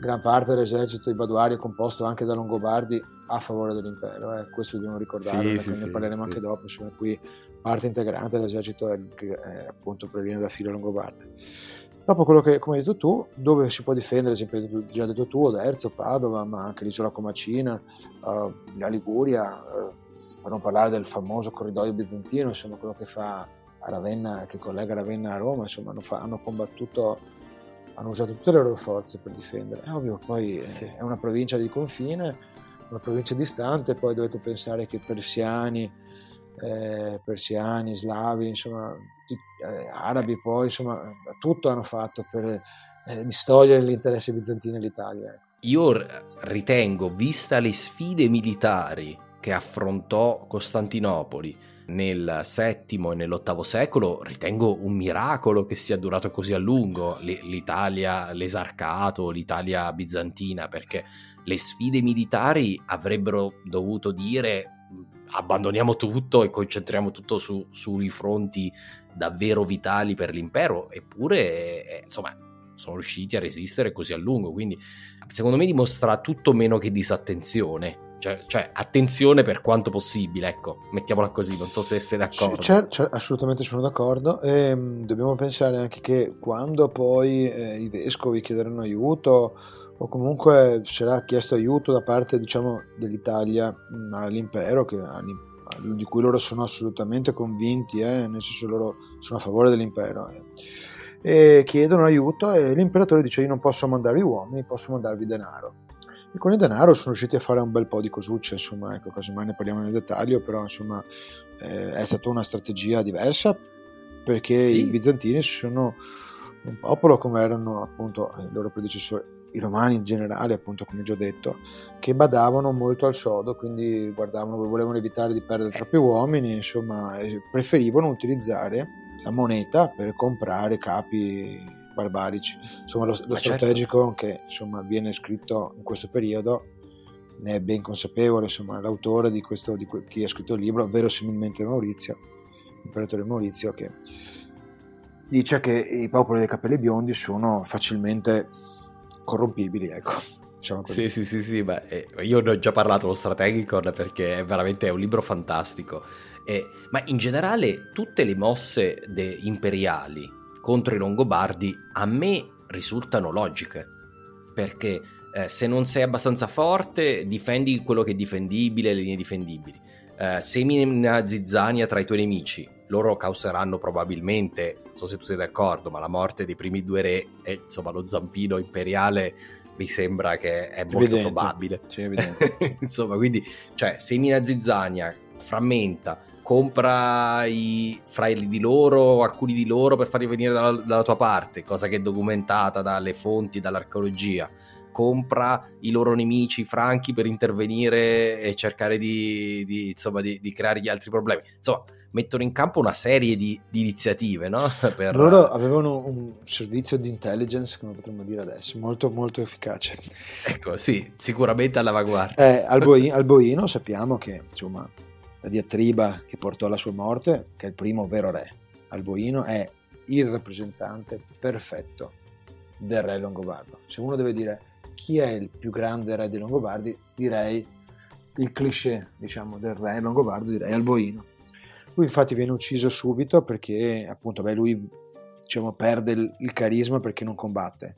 [SPEAKER 7] Gran parte dell'esercito di Baduari è composto anche da Longobardi a favore dell'impero, eh, questo dobbiamo ricordarlo,
[SPEAKER 5] Sì,
[SPEAKER 7] ne- parleremo anche dopo, insomma, qui parte integrante dell'esercito è, è, appunto proviene da filo longobarde. Dopo quello che, come hai detto tu, dove si può difendere, ad esempio, già detto tu, Oderzo, Padova, ma anche l'isola Comacina, eh, la Liguria, eh, per non parlare del famoso corridoio bizantino, insomma, quello che fa a Ravenna, che collega Ravenna a Roma, insomma, hanno, fa- hanno combattuto, hanno usato tutte le loro forze per difendere. È ovvio, poi eh, è una provincia di confine, una provincia distante, poi dovete pensare che persiani, eh, persiani, slavi, insomma, eh, arabi poi, insomma, tutto hanno fatto per eh, distogliere l'interesse bizantino all'Italia. ecco.
[SPEAKER 5] Io ritengo, vista le sfide militari che affrontò Costantinopoli nel VII e nell'VIII secolo, ritengo un miracolo che sia durato così a lungo. l'Italia, l'esarcato, l'Italia bizantina, perché le sfide militari avrebbero dovuto dire abbandoniamo tutto e concentriamo tutto su- sui fronti davvero vitali per l'impero, eppure eh, insomma sono riusciti a resistere così a lungo, quindi secondo me dimostra tutto meno che disattenzione, cioè, cioè, attenzione per quanto possibile, ecco, mettiamola così, non so se sei d'accordo.
[SPEAKER 7] Cer- cer- assolutamente sono d'accordo. E, mh, dobbiamo pensare anche che quando poi eh, i vescovi chiederanno aiuto o comunque sarà chiesto aiuto da parte diciamo, dell'Italia mh, all'impero, che di cui loro sono assolutamente convinti, eh, nel senso loro sono a favore dell'impero. Eh. E chiedono aiuto e l'imperatore dice io non posso mandarvi uomini, posso mandarvi denaro. E con il denaro sono riusciti a fare un bel po' di cosucce, insomma, ecco, casomai ne parliamo nel dettaglio, però insomma eh, è stata una strategia diversa perché sì. i bizantini sono un popolo come erano appunto i loro predecessori, i romani in generale, appunto come già detto, che badavano molto al sodo, quindi guardavano, volevano evitare di perdere troppi uomini, insomma, preferivano utilizzare la moneta per comprare capi barbarici. Insomma, lo, lo certo. strategico certo. che insomma, viene scritto in questo periodo ne è ben consapevole, insomma, l'autore di questo, di chi ha scritto il libro, verosimilmente Maurizio, l'imperatore Maurizio, che dice che i popoli dei capelli biondi sono facilmente corrompibili, ecco.
[SPEAKER 5] Diciamo sì, sì, sì, sì, beh, eh, io ne ho già parlato lo Strategicon perché è veramente un libro fantastico. Eh, ma in generale tutte le mosse de- imperiali contro i Longobardi a me risultano logiche. Perché eh, se non sei abbastanza forte, difendi quello che è difendibile, le linee difendibili. Eh, semina zizzania tra i tuoi nemici, loro causeranno probabilmente, non so se tu sei d'accordo, ma la morte dei primi due re e insomma lo zampino imperiale mi sembra che è molto evidente. probabile.
[SPEAKER 7] Sì,
[SPEAKER 5] insomma, quindi, cioè, semina zizzania, frammenta, compra i, fra di loro, alcuni di loro per farli venire dalla, dalla tua parte, cosa che è documentata dalle fonti, dall'archeologia compra i loro nemici franchi per intervenire e cercare di, di, insomma, di, di creare gli altri problemi. Insomma, mettono in campo una serie di, iniziative, no?
[SPEAKER 7] per... Loro avevano un servizio di intelligence, come potremmo dire adesso, molto molto efficace.
[SPEAKER 5] Ecco, sì, sicuramente all'avanguardia.
[SPEAKER 7] Eh, Alboino, Alboino sappiamo che, insomma, la diatriba che portò alla sua morte, che è il primo vero re, Alboino è il rappresentante perfetto del re longobardo. Se uno deve dire chi è il più grande re dei Longobardi, direi il cliché diciamo, del re longobardo, direi Alboino. Lui infatti viene ucciso subito perché appunto beh, lui diciamo, perde il, carisma perché non combatte.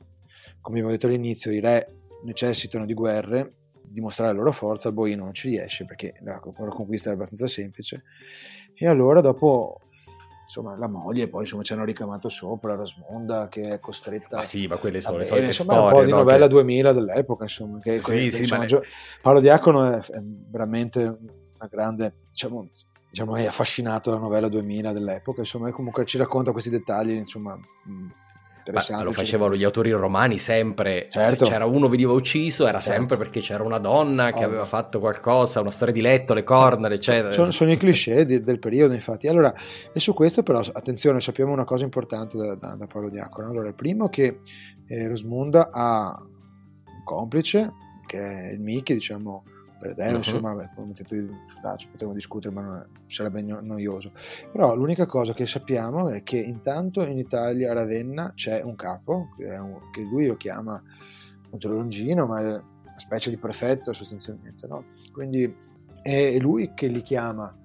[SPEAKER 7] Come abbiamo detto all'inizio, i re necessitano di guerre, dimostrare la loro forza, Alboino non ci riesce perché la, la conquista è abbastanza semplice. E allora dopo insomma, la moglie poi insomma, ci hanno ricamato sopra Rosmonda che è costretta
[SPEAKER 5] ma sì ma quelle sono le
[SPEAKER 7] solite
[SPEAKER 5] insomma, storie
[SPEAKER 7] un po' di
[SPEAKER 5] no?
[SPEAKER 7] novella
[SPEAKER 5] che...
[SPEAKER 7] 2000 dell'epoca insomma che,
[SPEAKER 5] sì,
[SPEAKER 7] che,
[SPEAKER 5] sì,
[SPEAKER 7] insomma,
[SPEAKER 5] ne...
[SPEAKER 7] Paolo Diacono è, è, veramente una grande diciamo, diciamo è affascinato dalla novella 2000 dell'epoca insomma comunque ci racconta questi dettagli insomma
[SPEAKER 5] Ma lo facevano gli autori romani sempre.
[SPEAKER 7] Certo.
[SPEAKER 5] Se c'era uno veniva ucciso, era certo. sempre perché c'era una donna che oh. aveva fatto qualcosa, una storia di letto, le corna, eccetera.
[SPEAKER 7] Sono, sono i cliché di, del periodo, infatti. Allora, e su questo, però, attenzione, sappiamo una cosa importante da, da, da Paolo Diacono. Allora, il primo che eh, Rosmunda ha un complice, che è il Mickey, diciamo per te, uh-huh. insomma, potremmo discutere, ma non sarebbe noioso. Però l'unica cosa che sappiamo è che intanto in Italia a Ravenna c'è un capo, che, un, che lui lo chiama appunto Longino, ma è una specie di prefetto sostanzialmente, no? Quindi è lui che li chiama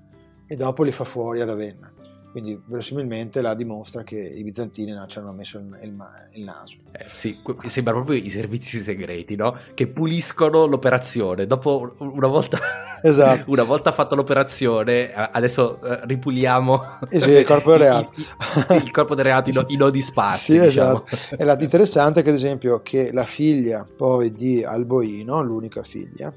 [SPEAKER 7] e dopo li fa fuori a Ravenna. Quindi verosimilmente la dimostra che i bizantini non ci hanno messo il, il, il naso.
[SPEAKER 5] Eh, sì, sembra proprio i servizi segreti, no? Che puliscono l'operazione. Dopo una volta,
[SPEAKER 7] esatto.
[SPEAKER 5] una volta fatta l'operazione, adesso uh, ripuliamo
[SPEAKER 7] eh sì, il corpo del reato.
[SPEAKER 5] il, il, corpo del reato, i, nodi sparsi.
[SPEAKER 7] Sì,
[SPEAKER 5] diciamo.
[SPEAKER 7] esatto. E l'interessante è che, ad esempio, che la figlia poi di Alboino, l'unica figlia,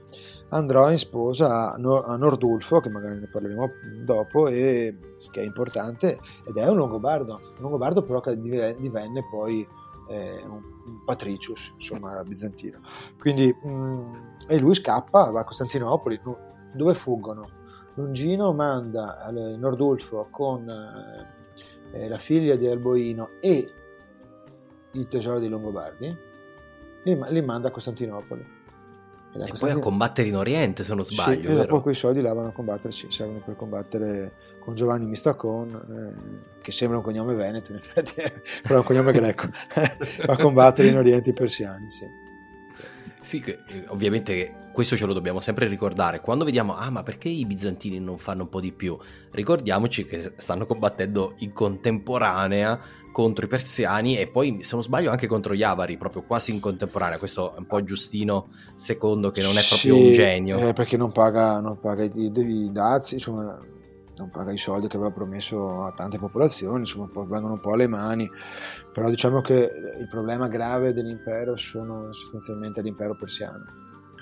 [SPEAKER 7] andrò in sposa a Nordulfo, che magari ne parleremo dopo, e che è importante, ed è un Longobardo, un Longobardo però che divenne poi eh, un, patricius, insomma, bizantino. Quindi, mh, mm, e lui scappa, va a Costantinopoli, dove fuggono? Longino manda Nordulfo con eh, la figlia di Alboino e il tesoro dei Longobardi, li, li manda a Costantinopoli
[SPEAKER 5] e poi a combattere in Oriente, se non sbaglio.
[SPEAKER 7] Sì, e dopo quei soldi là vanno a combattere, sì, servono per combattere con Giovanni Mistacon, eh, che sembra un cognome veneto, in effetti, però è un cognome greco, a combattere in Oriente i persiani, sì.
[SPEAKER 5] Sì, eh, ovviamente questo ce lo dobbiamo sempre ricordare. Quando vediamo, ah, ma perché i bizantini non fanno un po' di più? Ricordiamoci che stanno combattendo in contemporanea contro i persiani e poi, se non sbaglio, anche contro gli avari, proprio quasi in contemporanea. Questo è un po' Giustino II, che non è proprio
[SPEAKER 7] Sì,
[SPEAKER 5] un genio.
[SPEAKER 7] eh, perché non paga, non paga i, i dazi, insomma, non paga i soldi che aveva promesso a tante popolazioni, insomma, vengono un po' alle mani. Però diciamo che il problema grave dell'impero sono sostanzialmente l'impero persiano.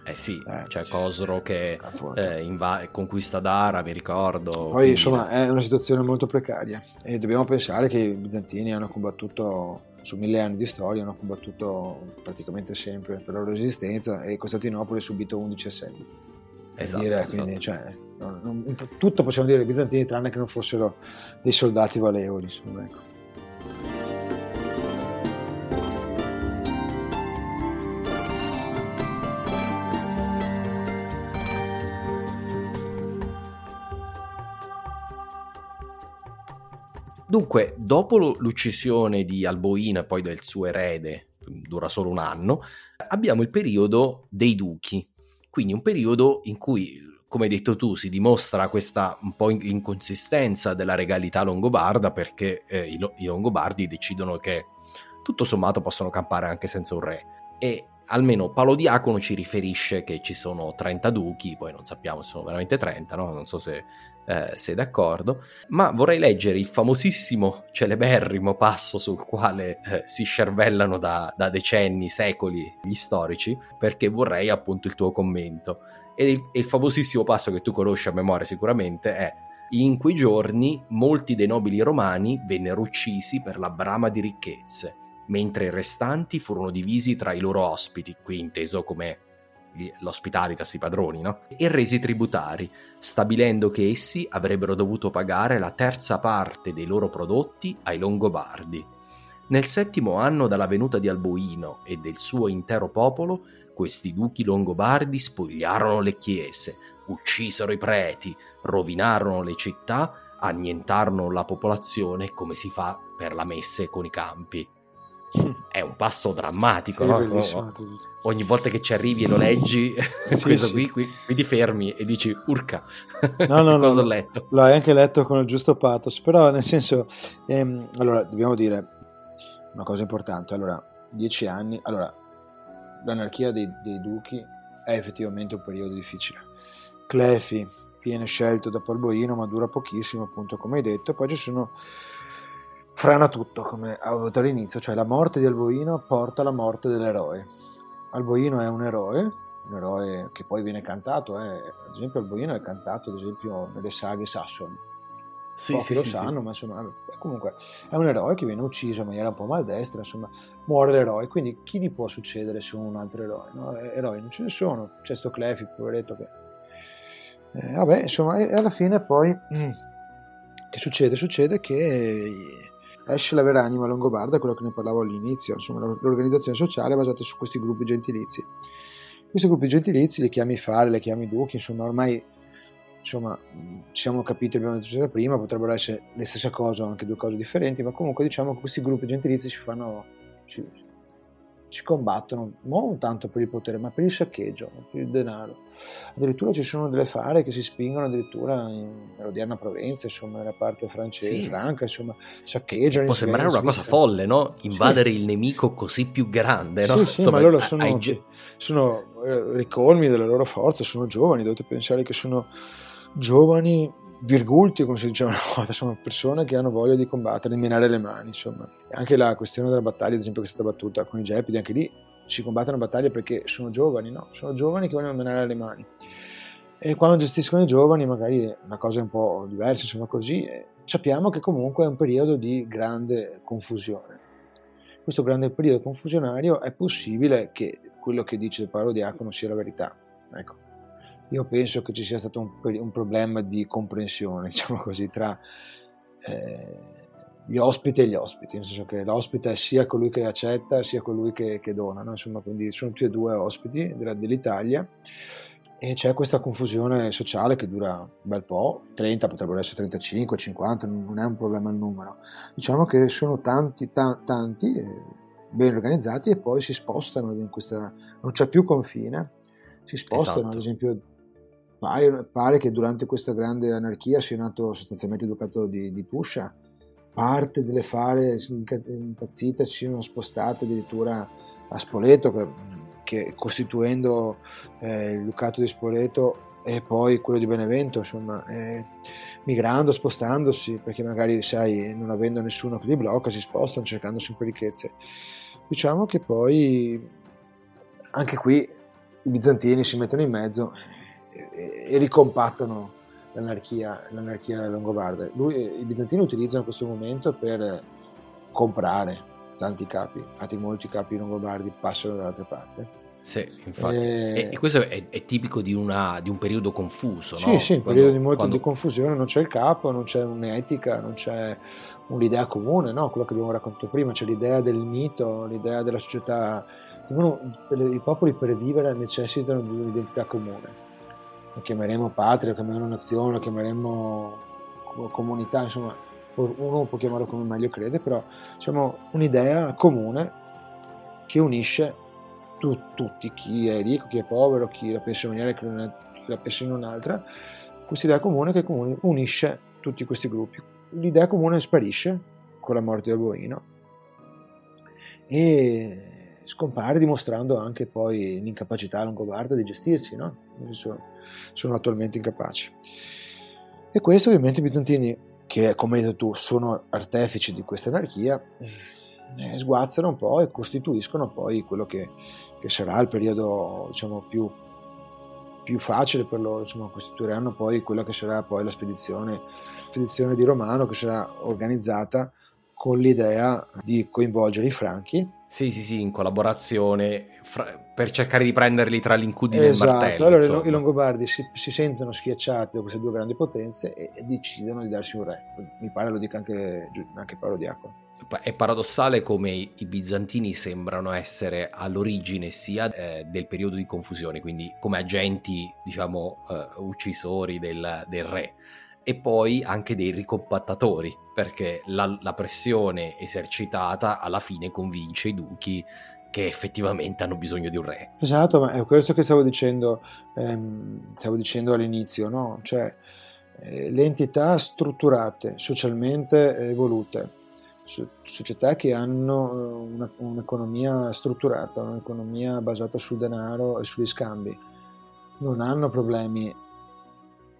[SPEAKER 5] Eh sì, c'è Cosro che eh, inva- conquista Dara, mi ricordo.
[SPEAKER 7] Poi
[SPEAKER 5] quindi-
[SPEAKER 7] insomma è una situazione molto precaria e dobbiamo pensare che i bizantini hanno combattuto su mille anni di storia, hanno combattuto praticamente sempre per la loro esistenza e Costantinopoli ha subito 11 assendi. Per
[SPEAKER 5] Esatto,
[SPEAKER 7] dire,
[SPEAKER 5] esatto.
[SPEAKER 7] quindi, cioè, non- non- tutto possiamo dire ai bizantini tranne che non fossero dei soldati valevoli. Insomma, ecco.
[SPEAKER 5] Dunque, dopo l'uccisione di Alboino e poi del suo erede, dura solo un anno, abbiamo il periodo dei duchi, quindi un periodo in cui, come hai detto tu, si dimostra questa un po' in- inconsistenza della regalità longobarda perché eh, i, lo- i longobardi decidono che tutto sommato possono campare anche senza un re e almeno Paolo Diacono ci riferisce che ci sono 30 duchi, poi non sappiamo se sono veramente 30, no? non so se eh, sei d'accordo, ma vorrei leggere il famosissimo, celeberrimo passo sul quale eh, si scervellano da, da decenni, secoli gli storici, perché vorrei appunto il tuo commento. E il, il famosissimo passo che tu conosci a memoria sicuramente è in quei giorni molti dei nobili romani vennero uccisi per la brama di ricchezze, mentre i restanti furono divisi tra i loro ospiti, qui inteso come gli- l'hospitalitas, i padroni, no? e resi tributari, stabilendo che essi avrebbero dovuto pagare la terza parte dei loro prodotti ai Longobardi. Nel settimo anno dalla venuta di Alboino e del suo intero popolo, questi duchi longobardi spogliarono le chiese, uccisero i preti, rovinarono le città, annientarono la popolazione come si fa per la messe con i campi. È un passo drammatico,
[SPEAKER 7] Sì,
[SPEAKER 5] no? Ogni volta che ci arrivi e lo leggi,
[SPEAKER 7] Sì,
[SPEAKER 5] questo
[SPEAKER 7] sì.
[SPEAKER 5] Qui, qui, qui ti fermi e dici, urca,
[SPEAKER 7] No, no, no,
[SPEAKER 5] cosa ho
[SPEAKER 7] no.
[SPEAKER 5] letto?
[SPEAKER 7] L'hai anche letto con il giusto pathos, però nel senso, ehm, allora dobbiamo dire una cosa importante. Allora, dieci anni, allora, l'anarchia dei, dei duchi è effettivamente un periodo difficile. Clefi viene scelto dopo Alboino, ma dura pochissimo, appunto, come hai detto. Poi ci sono frana tutto, come avevo detto all'inizio, cioè la morte di Alboino porta alla morte dell'eroe. Alboino è un eroe, un eroe che poi viene cantato, eh. ad esempio Alboino è cantato ad esempio nelle saghe sassoni.
[SPEAKER 5] Sì,
[SPEAKER 7] Pochi
[SPEAKER 5] sì,
[SPEAKER 7] lo
[SPEAKER 5] sì,
[SPEAKER 7] sanno,
[SPEAKER 5] sì.
[SPEAKER 7] ma insomma, eh, comunque è un eroe che viene ucciso in maniera un po' maldestra, insomma, muore l'eroe, quindi chi gli può succedere se un altro eroe? no? Eh, Eroi non ce ne sono, c'è sto Clefi, poveretto che... Eh, vabbè, insomma, e alla fine poi mm, che succede? Succede che esce la vera anima longobarda, quello che ne parlavo all'inizio, insomma, l'organizzazione sociale basata su questi gruppi gentilizi. Questi gruppi gentilizi li chiami fare, li chiami duchi, insomma, ormai insomma, ci siamo capiti, abbiamo detto prima, potrebbero essere le stesse cose o anche due cose differenti, ma comunque diciamo che questi gruppi gentilizi si fanno, si, si combattono non tanto per il potere, ma per il saccheggio, per il denaro. Addirittura ci sono delle fare che si spingono addirittura in- nell'odierna Provenza, insomma, nella parte francese,
[SPEAKER 5] Sì.
[SPEAKER 7] franca, insomma, saccheggiano.
[SPEAKER 5] Può
[SPEAKER 7] in
[SPEAKER 5] sembrare una cosa folle, no? Invadere il nemico così più grande, no?
[SPEAKER 7] Sì, sì,
[SPEAKER 5] Insomma,
[SPEAKER 7] ma loro sono,
[SPEAKER 5] ai ge-
[SPEAKER 7] sono eh, ricolmi della loro forza, sono giovani, dovete pensare che sono giovani virgulti, come si diceva una volta, sono persone che hanno voglia di combattere, di menare le mani, insomma. Anche la questione della battaglia, ad esempio, che è stata battuta con i Gepidi, anche lì si combatte una battaglia perché sono giovani, no? Sono giovani che vogliono menare le mani. E quando gestiscono i giovani magari è una cosa un po' diversa, insomma così, sappiamo che comunque è un periodo di grande confusione. Questo grande periodo confusionario è possibile che quello che dice Paolo Diacono sia la verità. Ecco. Io penso che ci sia stato un, un problema di comprensione, diciamo così, tra eh, gli ospiti e gli ospiti, nel senso che l'ospite è sia colui che accetta sia colui che, che dona, no? insomma, quindi sono tutti e due ospiti della- dell'Italia e c'è questa confusione sociale che dura un bel po', 30 potrebbero essere 35, 50, non non è un problema il numero. Diciamo che sono tanti, ta- tanti, eh, ben organizzati e poi si spostano in questa, non c'è più confine, si spostano,
[SPEAKER 5] Esatto.
[SPEAKER 7] ad esempio pare, pare che durante questa grande anarchia sia nato sostanzialmente il ducato di, di Tuscia, parte delle fare impazzite si siano spostate addirittura a Spoleto, che, che costituendo eh, il Ducato di Spoleto e poi quello di Benevento, insomma, eh, migrando, spostandosi, perché magari, sai, non avendo nessuno che li blocca, si spostano cercando sempre ricchezze. Diciamo che poi anche qui i bizantini si mettono in mezzo e, e ricompattano l'anarchia, l'anarchia longobarda. Lui, I bizantini utilizzano questo momento per comprare tanti capi, infatti molti capi longobardi passano dall'altra parte.
[SPEAKER 5] Sì, infatti. E, e questo è, è tipico di, una, di, un periodo confuso,
[SPEAKER 7] sì,
[SPEAKER 5] no?
[SPEAKER 7] Sì, un periodo di molta quando... di confusione, non c'è il capo, non c'è un'etica, non c'è un'idea comune, no? Quello che abbiamo raccontato prima, c'è l'idea del mito, l'idea della società. I popoli per vivere necessitano di un'identità comune. Lo chiameremo patria, lo chiameremo nazione, lo chiameremo comunità, insomma, uno può chiamarlo come meglio crede, però diciamo un'idea comune che unisce tu, tutti, chi è ricco, chi è povero, chi la pensa in maniera, chi la pensa in un'altra, questa idea comune che unisce tutti questi gruppi. L'idea comune sparisce con la morte di Alboino e scompare dimostrando anche poi l'incapacità longobarda di gestirsi, no? Sono, attualmente incapaci. E questo ovviamente i bizantini che come hai detto tu sono artefici di questa anarchia, eh, sguazzano un po' e costituiscono poi quello che, che sarà il periodo diciamo, più, più, facile per loro, insomma, costituiranno poi quella che sarà poi la spedizione, spedizione di Romano che sarà organizzata con l'idea di coinvolgere i franchi
[SPEAKER 5] sì, sì, sì, in collaborazione fra... per cercare di prenderli tra l'incudine
[SPEAKER 7] esatto.
[SPEAKER 5] e il martello.
[SPEAKER 7] Allora
[SPEAKER 5] insomma.
[SPEAKER 7] i Longobardi si, si, sentono schiacciati da queste due grandi potenze e, e, decidono di darsi un re. Mi pare lo dica anche, anche Paolo Diacono.
[SPEAKER 5] È paradossale come i bizantini sembrano essere all'origine sia eh, del periodo di confusione, quindi come agenti, diciamo, eh, uccisori del, del re e poi anche dei ricompattatori, perché la, la, pressione esercitata alla fine convince i duchi che effettivamente hanno bisogno di un re.
[SPEAKER 7] Esatto, ma è questo che stavo dicendo, ehm, stavo dicendo all'inizio, no? Cioè, eh, le entità strutturate, socialmente evolute, so- società che hanno eh, una, un'economia strutturata, un'economia basata sul denaro e sugli scambi, non hanno problemi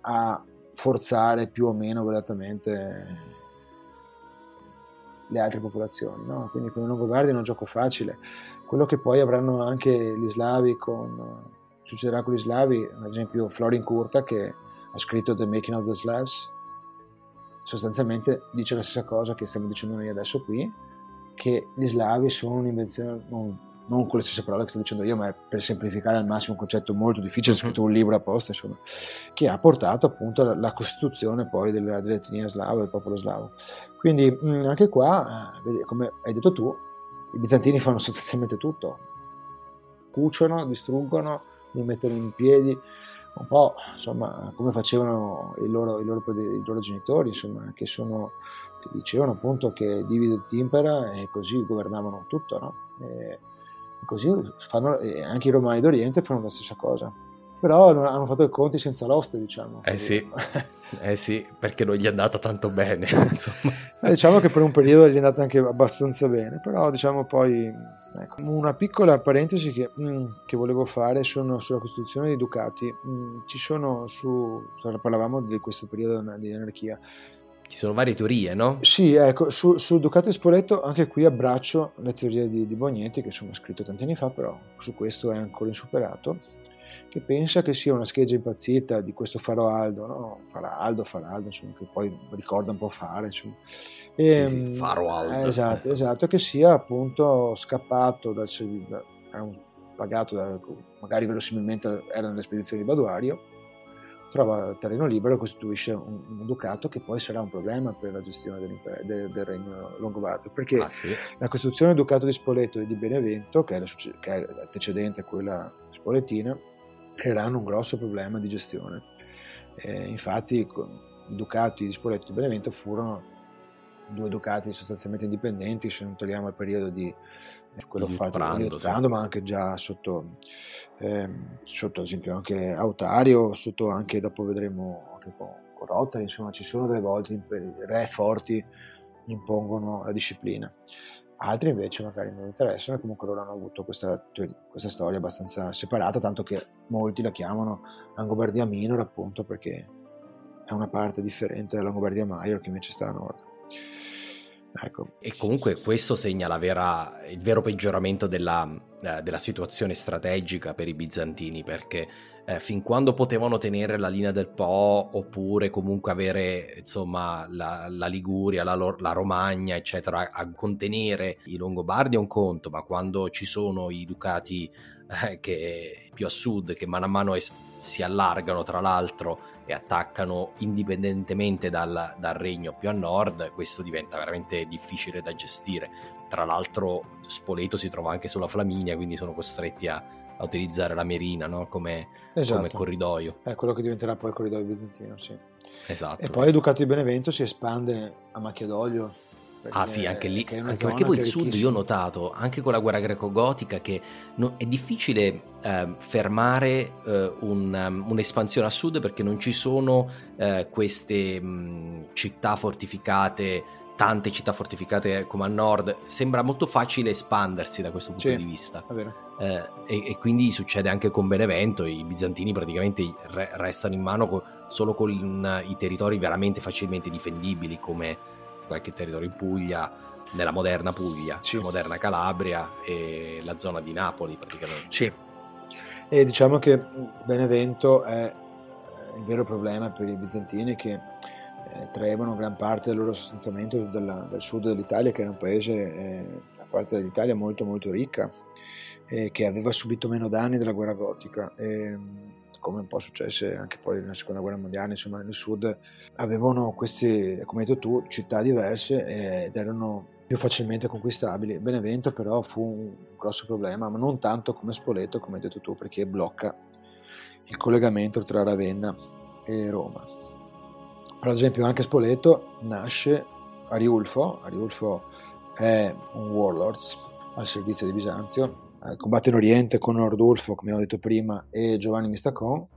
[SPEAKER 7] a forzare più o meno velatamente le altre popolazioni. No? Quindi con i Longobardi è un gioco facile. Quello che poi avranno anche gli slavi con, succederà con gli slavi, ad esempio Florin Curta che ha scritto The Making of the Slavs, sostanzialmente dice la stessa cosa che stiamo dicendo noi adesso qui, che gli slavi sono un'invenzione, non, non con le stesse parole che sto dicendo io, ma per semplificare al massimo un concetto molto difficile, ho scritto un libro apposta, insomma, che ha portato appunto alla costituzione poi della, dell'etnia slava, del popolo slavo. Quindi mh, anche qua, eh, come hai detto tu, i bizantini fanno sostanzialmente tutto, cuciono, distruggono, li mettono in piedi, un po' insomma come facevano i loro, i loro, i loro genitori, insomma, che, sono, che dicevano appunto che divide et impera e così governavano tutto, no? E, così fanno, anche i romani d'Oriente fanno la stessa cosa. Però hanno fatto i conti senza l'oste, diciamo.
[SPEAKER 5] Eh sì, eh sì, perché non gli è andata tanto bene.
[SPEAKER 7] eh, diciamo che per un periodo gli è andata anche abbastanza bene, però diciamo poi ecco, una piccola parentesi che, mm, che, volevo fare sono sulla costruzione dei ducati. Mm, ci sono su, parlavamo di questo periodo di anarchia,
[SPEAKER 5] ci sono varie teorie, no?
[SPEAKER 7] Sì, ecco, su, su Ducato e Spoleto anche qui abbraccio la teoria di, di Bognetti, che insomma ha scritto tanti anni fa, però su questo è ancora insuperato, che pensa che sia una scheggia impazzita di questo Faro Aldo, no? Faraldo, Faraldo, insomma, che poi ricorda un po' fare, insomma.
[SPEAKER 5] E, sì, sì, Faro Aldo.
[SPEAKER 7] Eh, esatto, esatto, che sia appunto scappato dal servizio, pagato da, magari verosimilmente era nelle spedizioni di Baduario, trova terreno libero e costituisce un, un, ducato che poi sarà un problema per la gestione del, del regno longobardo, perché ah, sì. la costituzione del ducato di Spoleto e di Benevento, che è, la, che è antecedente a quella spoletina, creeranno un grosso problema di gestione. Eh, infatti i ducati di Spoleto e di Benevento furono due ducati sostanzialmente indipendenti, se non togliamo il periodo di quello fatto Ottando, ma anche già sotto, ehm, sotto ad esempio anche Autario, sotto anche dopo vedremo anche con, con Rotary, insomma ci sono delle volte re forti impongono la disciplina. Altri invece magari non interessano e comunque loro hanno avuto questa, questa storia abbastanza separata, tanto che molti la chiamano Langobardia Minor appunto perché è una parte differente della Langobardia Maior che invece sta a nord.
[SPEAKER 5] Ecco. E comunque questo segna vera, il vero peggioramento della, eh, della, situazione strategica per i bizantini, perché eh, fin quando potevano tenere la linea del Po oppure comunque avere insomma la, la Liguria, la, la, Romagna, eccetera, a contenere i Longobardi è un conto, ma quando ci sono i ducati eh, che, più a sud che mano a mano es- si allargano tra l'altro e attaccano indipendentemente dal, dal, regno più a nord, questo diventa veramente difficile da gestire. Tra l'altro Spoleto si trova anche sulla Flaminia, quindi sono costretti a, a utilizzare la Merina no? come, esatto. come, corridoio.
[SPEAKER 7] È quello che diventerà poi il corridoio bizantino, sì.
[SPEAKER 5] Esatto.
[SPEAKER 7] E poi Ducato di Benevento si espande a macchia d'olio
[SPEAKER 5] ah sì, anche lì, anche perché poi il sud io ho notato, anche con la guerra greco-gotica, che no, è difficile eh, fermare eh, un, um, un'espansione a sud perché non ci sono eh, queste mh, città fortificate, tante città fortificate come a nord. Sembra molto facile espandersi da questo punto
[SPEAKER 7] sì,
[SPEAKER 5] di vista.
[SPEAKER 7] Eh,
[SPEAKER 5] e, e, quindi succede anche con Benevento, i bizantini praticamente re, restano in mano co- solo con i territori veramente facilmente difendibili come qualche territorio in Puglia, nella moderna Puglia, sì. la moderna Calabria e la zona di Napoli praticamente.
[SPEAKER 7] Sì, e diciamo che Benevento è il vero problema per i bizantini che eh, traevano gran parte del loro sostentamento dalla, dal sud dell'Italia, che era un paese, eh, una parte dell'Italia molto molto ricca, eh, che aveva subito meno danni della guerra gotica. E, come un po' successe anche poi nella seconda guerra mondiale, insomma nel sud, avevano queste, come hai detto tu, città diverse ed erano più facilmente conquistabili. Benevento però fu un grosso problema, ma non tanto come Spoleto, come hai detto tu, perché blocca il collegamento tra Ravenna e Roma. Per esempio anche Spoleto nasce a Riulfo, Ariulfo è un warlords al servizio di Bisanzio, combatte in Oriente con Nordulfo, come ho detto prima, e Giovanni Mistacon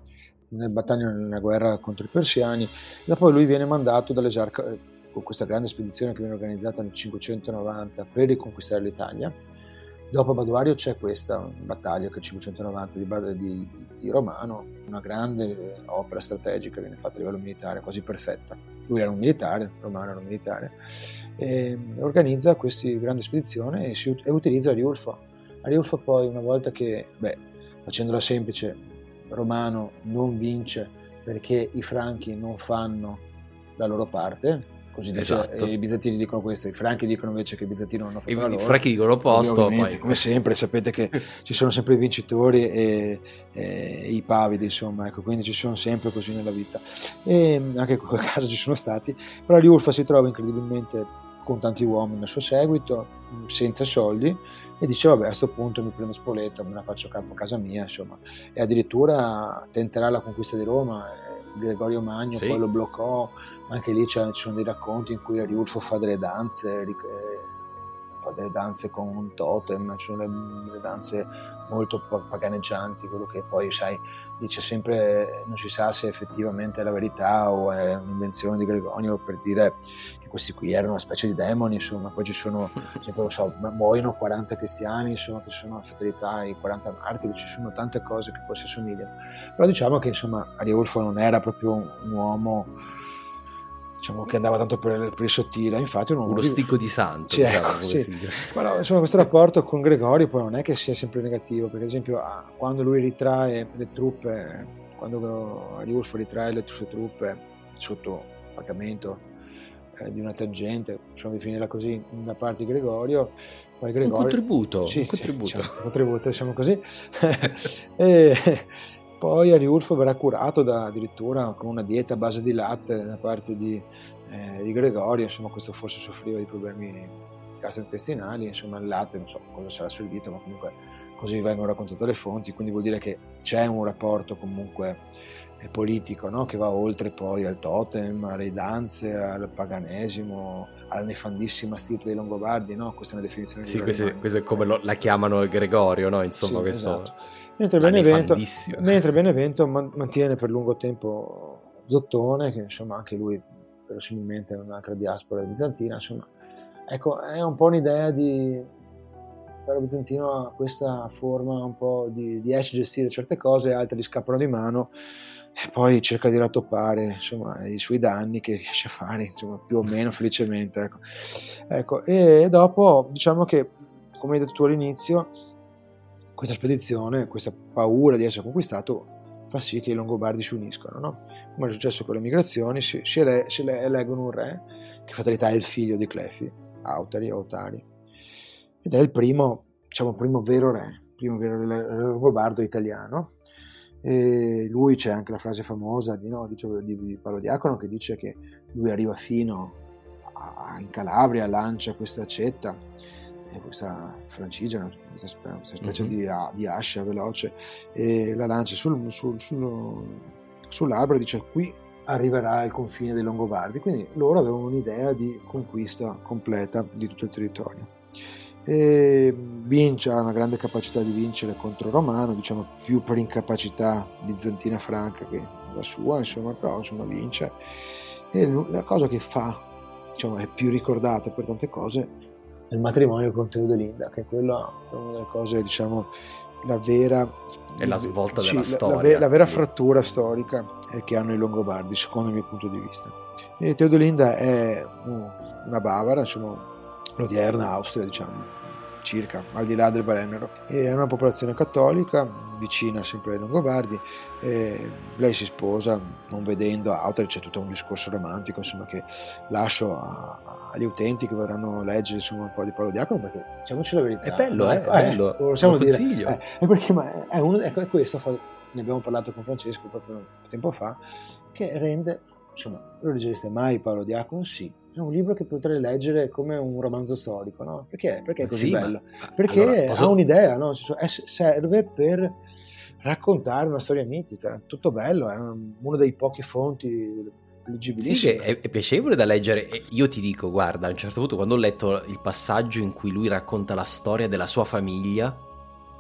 [SPEAKER 7] nel battaglio nella guerra contro i persiani. Da poi lui viene mandato dall'esercito eh, con questa grande spedizione che viene organizzata nel 590 per riconquistare l'Italia. Dopo Baduario c'è questa battaglia che è il 590 di, di, di, Romano, una grande opera strategica viene fatta a livello militare, quasi perfetta. Lui era un militare, Romano era un militare, e organizza questa grande spedizione e, si, e utilizza Riulfo Ariulfo poi una volta che, beh, facendola semplice, Romano non vince perché i franchi non fanno la loro parte, così esatto. dice, i bizantini dicono questo, i franchi dicono invece che i bizantini non hanno fatto I, la loro.
[SPEAKER 5] I franchi dicono l'opposto.
[SPEAKER 7] Poi... Come sempre, sapete che ci sono sempre i vincitori e, e, i pavidi, insomma, ecco, quindi ci sono sempre così nella vita. E anche in quel caso ci sono stati, però Riulfa si trova incredibilmente con tanti uomini nel suo seguito, senza soldi, e dice vabbè a questo punto mi prendo Spoleto, me la faccio capo a casa mia, insomma, e addirittura tenterà la conquista di Roma, eh, Gregorio Magno sì. poi lo bloccò, anche lì ci sono dei racconti in cui Ariulfo fa delle danze, eh, fa delle danze con un totem, ci sono le, le danze molto paganeggianti, quello che poi sai dice sempre non si sa se effettivamente è la verità o è un'invenzione di Gregonio per dire che questi qui erano una specie di demoni, insomma, poi ci sono, sempre, so, muoiono 40 cristiani, insomma, che sono la fatalità, i 40 martiri, ci sono tante cose che poi si assomigliano. Però diciamo che insomma Ariulfo non era proprio un uomo diciamo, che andava tanto per, per il sottile, infatti uno,
[SPEAKER 5] uno sticco di santo.
[SPEAKER 7] Sì, diciamo, ecco, sì. Però, insomma, questo rapporto con Gregorio poi non è che sia sempre negativo, perché ad esempio ah, quando lui ritrae le truppe, quando Ariulfo ritrae le sue truppe sotto pagamento eh, di una tangente, possiamo definirla così, da parte di Gregorio, poi Gregorio...
[SPEAKER 5] Un contributo,
[SPEAKER 7] sì,
[SPEAKER 5] un contributo.
[SPEAKER 7] Sì, diciamo, un contributo, diciamo così. e, poi Ariulfo verrà curato da, addirittura con una dieta a base di latte da parte di, eh, di Gregorio, insomma questo forse soffriva di problemi gastrointestinali, insomma il latte non so cosa sarà servito, ma comunque così vengono raccontate le fonti, quindi vuol dire che c'è un rapporto comunque eh, politico no? che va oltre poi al totem, alle danze, al paganesimo, alla nefandissima stirpe dei Longobardi, no? questa è una definizione
[SPEAKER 5] di Sì, questo, questo è come lo, la chiamano Gregorio, no? insomma sì, questo...
[SPEAKER 7] Esatto Mentre Benevento, mentre Benevento, mantiene per lungo tempo Zottone, che insomma anche lui verosimilmente è un'altra diaspora bizantina, insomma, ecco, è un po' un'idea di l'impero bizantino ha questa forma un po' di, di gestire certe cose, altre gli scappano di mano e poi cerca di rattoppare insomma, i suoi danni che riesce a fare insomma, più o meno felicemente. Ecco. Ecco, e dopo diciamo che, come hai detto tu all'inizio, questa spedizione, questa paura di essere conquistato fa sì che i Longobardi si uniscono, no? come è successo con le migrazioni, si, si, ele, si eleggono un re, che fatalità è il figlio di Clefi, Autari, Autari, ed è il primo, diciamo, primo vero re, primo vero re longobardo italiano. E lui c'è anche la frase famosa di, no, di, di Paolo Diacono che dice che lui arriva fino a, in Calabria, lancia questa accetta, eh, questa francigena, questa, questa specie mm-hmm. di, di, ascia veloce, e la lancia sul, sul, sul, sull'albero e dice qui arriverà al confine dei Longobardi, quindi loro avevano un'idea di conquista completa di tutto il territorio e vince, ha una grande capacità di vincere contro Romano, diciamo più per incapacità bizantina franca che la sua, insomma, però insomma vince. E la cosa che fa, diciamo, è più ricordata per tante cose il matrimonio con Teodolinda, che è quella è una delle cose, diciamo, la vera
[SPEAKER 5] è la svolta
[SPEAKER 7] sì,
[SPEAKER 5] della
[SPEAKER 7] la,
[SPEAKER 5] storia
[SPEAKER 7] la, la, vera frattura storica che hanno i Longobardi secondo il mio punto di vista. E Teodolinda è una bavara insomma l'odierna Austria, diciamo, circa, al di là del Brennero. E è una popolazione cattolica, vicina sempre ai Longobardi. Lei si sposa, non vedendo Autori, c'è tutto un discorso romantico, insomma, che lascio a, agli utenti che vorranno leggere insomma, un po' di Paolo Diacono, perché diciamoci la verità.
[SPEAKER 5] È bello,
[SPEAKER 7] eh,
[SPEAKER 5] è bello,
[SPEAKER 7] eh, possiamo
[SPEAKER 5] lo
[SPEAKER 7] dire.
[SPEAKER 5] consiglio.
[SPEAKER 7] Eh, è perché ma è, uno, ecco, è questo, ne abbiamo parlato con Francesco proprio tempo fa, che rende, insomma, lo leggereste mai Paolo Diacono? Sì, è un libro che potrei leggere come un romanzo storico, no? Perché? Perché è così
[SPEAKER 5] Sì,
[SPEAKER 7] bello?
[SPEAKER 5] ma-
[SPEAKER 7] Perché
[SPEAKER 5] allora, posso-
[SPEAKER 7] ha un'idea, no? Serve per raccontare una storia mitica, tutto bello, è un- uno dei pochi fonti
[SPEAKER 5] Sì, è, è piacevole da leggere e io ti dico, guarda, a un certo punto quando ho letto il passaggio in cui lui racconta la storia della sua famiglia,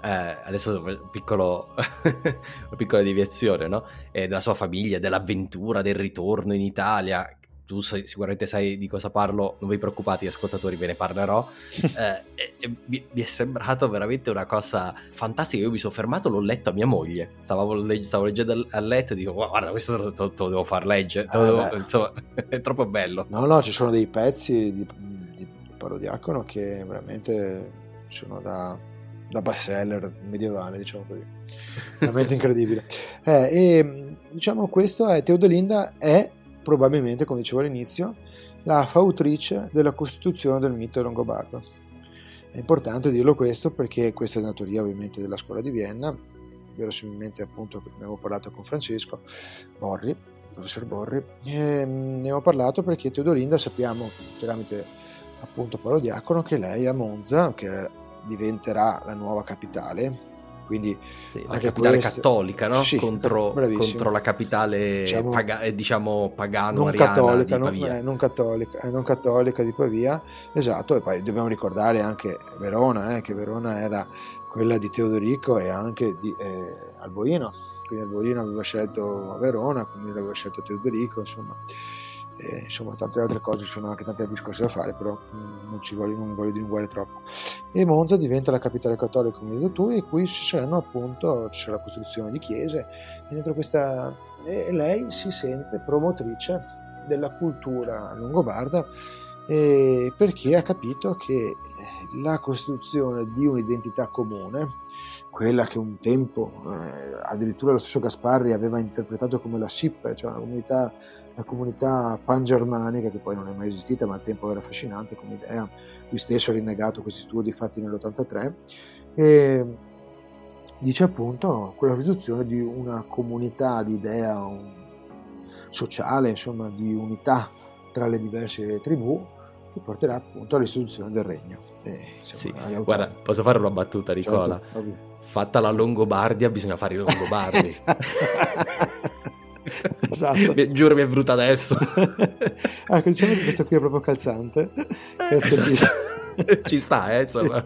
[SPEAKER 5] eh, adesso un piccolo, una piccola deviazione, no? Eh, della sua famiglia, dell'avventura, del ritorno in Italia. Tu sai- sicuramente sai di cosa parlo, non vi preoccupate, ascoltatori, ve ne parlerò. Eh, mi, mi è sembrato veramente una cosa fantastica. Io mi sono fermato, l'ho letto a mia moglie. Stavo, legg- stavo leggendo a letto e dico: Guarda, questo te lo, devo far leggere.
[SPEAKER 7] Ah,
[SPEAKER 5] devo- insomma, è troppo bello.
[SPEAKER 7] No, no, ci sono dei pezzi di, di Paolo Diacono che veramente sono da, da bestseller medievale, diciamo così. Veramente incredibile. Eh, e diciamo questo è Teodolinda è probabilmente, come dicevo all'inizio, la fautrice della costituzione del mito longobardo. È importante dirlo questo perché questa è una teoria ovviamente della scuola di Vienna, verosimilmente appunto avevo parlato con Francesco Borri, professor Borri, e mm, ne abbiamo parlato perché Teodolinda sappiamo tramite appunto Paolo Diacono che lei a Monza, che diventerà la nuova capitale, quindi
[SPEAKER 5] Sì, la capitale
[SPEAKER 7] questo-
[SPEAKER 5] cattolica, no?
[SPEAKER 7] Sì,
[SPEAKER 5] contro, contro la capitale
[SPEAKER 7] Diciamo-
[SPEAKER 5] paga- eh, diciamo pagano
[SPEAKER 7] non cattolica,
[SPEAKER 5] di
[SPEAKER 7] non, eh, non cattolica, eh, non cattolica di Pavia, esatto, e poi dobbiamo ricordare anche Verona, eh, che Verona era quella di Teodorico e anche di eh, Alboino, quindi Alboino aveva scelto Verona, quindi aveva scelto Teodorico, insomma, e, insomma tante altre cose, ci sono anche tanti discorsi da fare, però mm, non ci voglio, non voglio dilungare troppo. E Monza diventa la capitale cattolica, come hai detto tu, e qui ci saranno appunto, ci la costruzione di chiese, e dentro questa e lei si sente promotrice della cultura longobarda eh, perché ha capito che eh, la costruzione di un'identità comune, quella che un tempo eh, addirittura lo stesso Gasparri aveva interpretato come la SIP, cioè la comunità, la comunità pangermanica che poi non è mai esistita ma al tempo era affascinante come idea, lui stesso ha rinnegato questi studi fatti nell'83 e dice appunto quella riduzione di una comunità di idea un- sociale, insomma, di unità tra le diverse tribù che porterà appunto all'istituzione del regno. E, insomma,
[SPEAKER 5] Sì, Guarda, posso fare una battuta, Nicola?
[SPEAKER 7] Certo.
[SPEAKER 5] Fatta la Longobardia, bisogna fare i Longobardi.
[SPEAKER 7] Esatto.
[SPEAKER 5] Mi- Giuro, mi è venuta adesso.
[SPEAKER 7] ecco, diciamo che questa qui è proprio calzante. Grazie
[SPEAKER 5] Esatto. Ci sta, eh, insomma.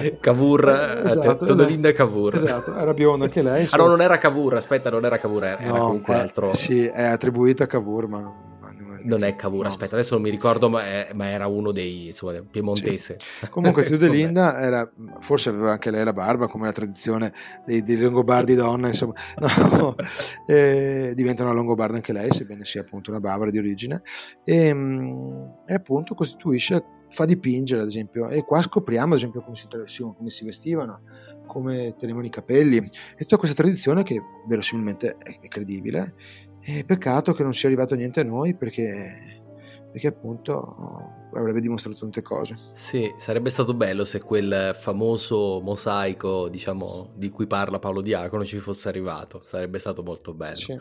[SPEAKER 7] Eh,
[SPEAKER 5] Cavour,
[SPEAKER 7] eh,
[SPEAKER 5] eh,
[SPEAKER 7] esatto,
[SPEAKER 5] Todolinda e Cavour.
[SPEAKER 7] Esatto, era bionda anche lei.
[SPEAKER 5] Ah no, non era Cavour, aspetta, non era Cavour, era
[SPEAKER 7] No,
[SPEAKER 5] comunque
[SPEAKER 7] eh,
[SPEAKER 5] altro...
[SPEAKER 7] Sì, è attribuita a Cavour, ma non,
[SPEAKER 5] è Cavour, no. aspetta, adesso non mi ricordo, ma, è, ma era uno dei insomma, piemontese.
[SPEAKER 7] Sì. Comunque Tudelinda era, forse aveva anche lei la barba, come la tradizione dei, dei Longobardi donne, insomma, no, eh, diventa una Longobarda anche lei, sebbene sia appunto una bavara di origine, e, e appunto costituisce fa dipingere ad esempio e qua scopriamo ad esempio come si, come si vestivano come tenevano i capelli e tutta questa tradizione che verosimilmente è credibile e peccato che non sia arrivato niente a noi perché perché appunto avrebbe dimostrato tante cose.
[SPEAKER 5] Sì, sarebbe stato bello se quel famoso mosaico, diciamo, di cui parla Paolo Diacono ci fosse arrivato, sarebbe stato molto bello. Sì.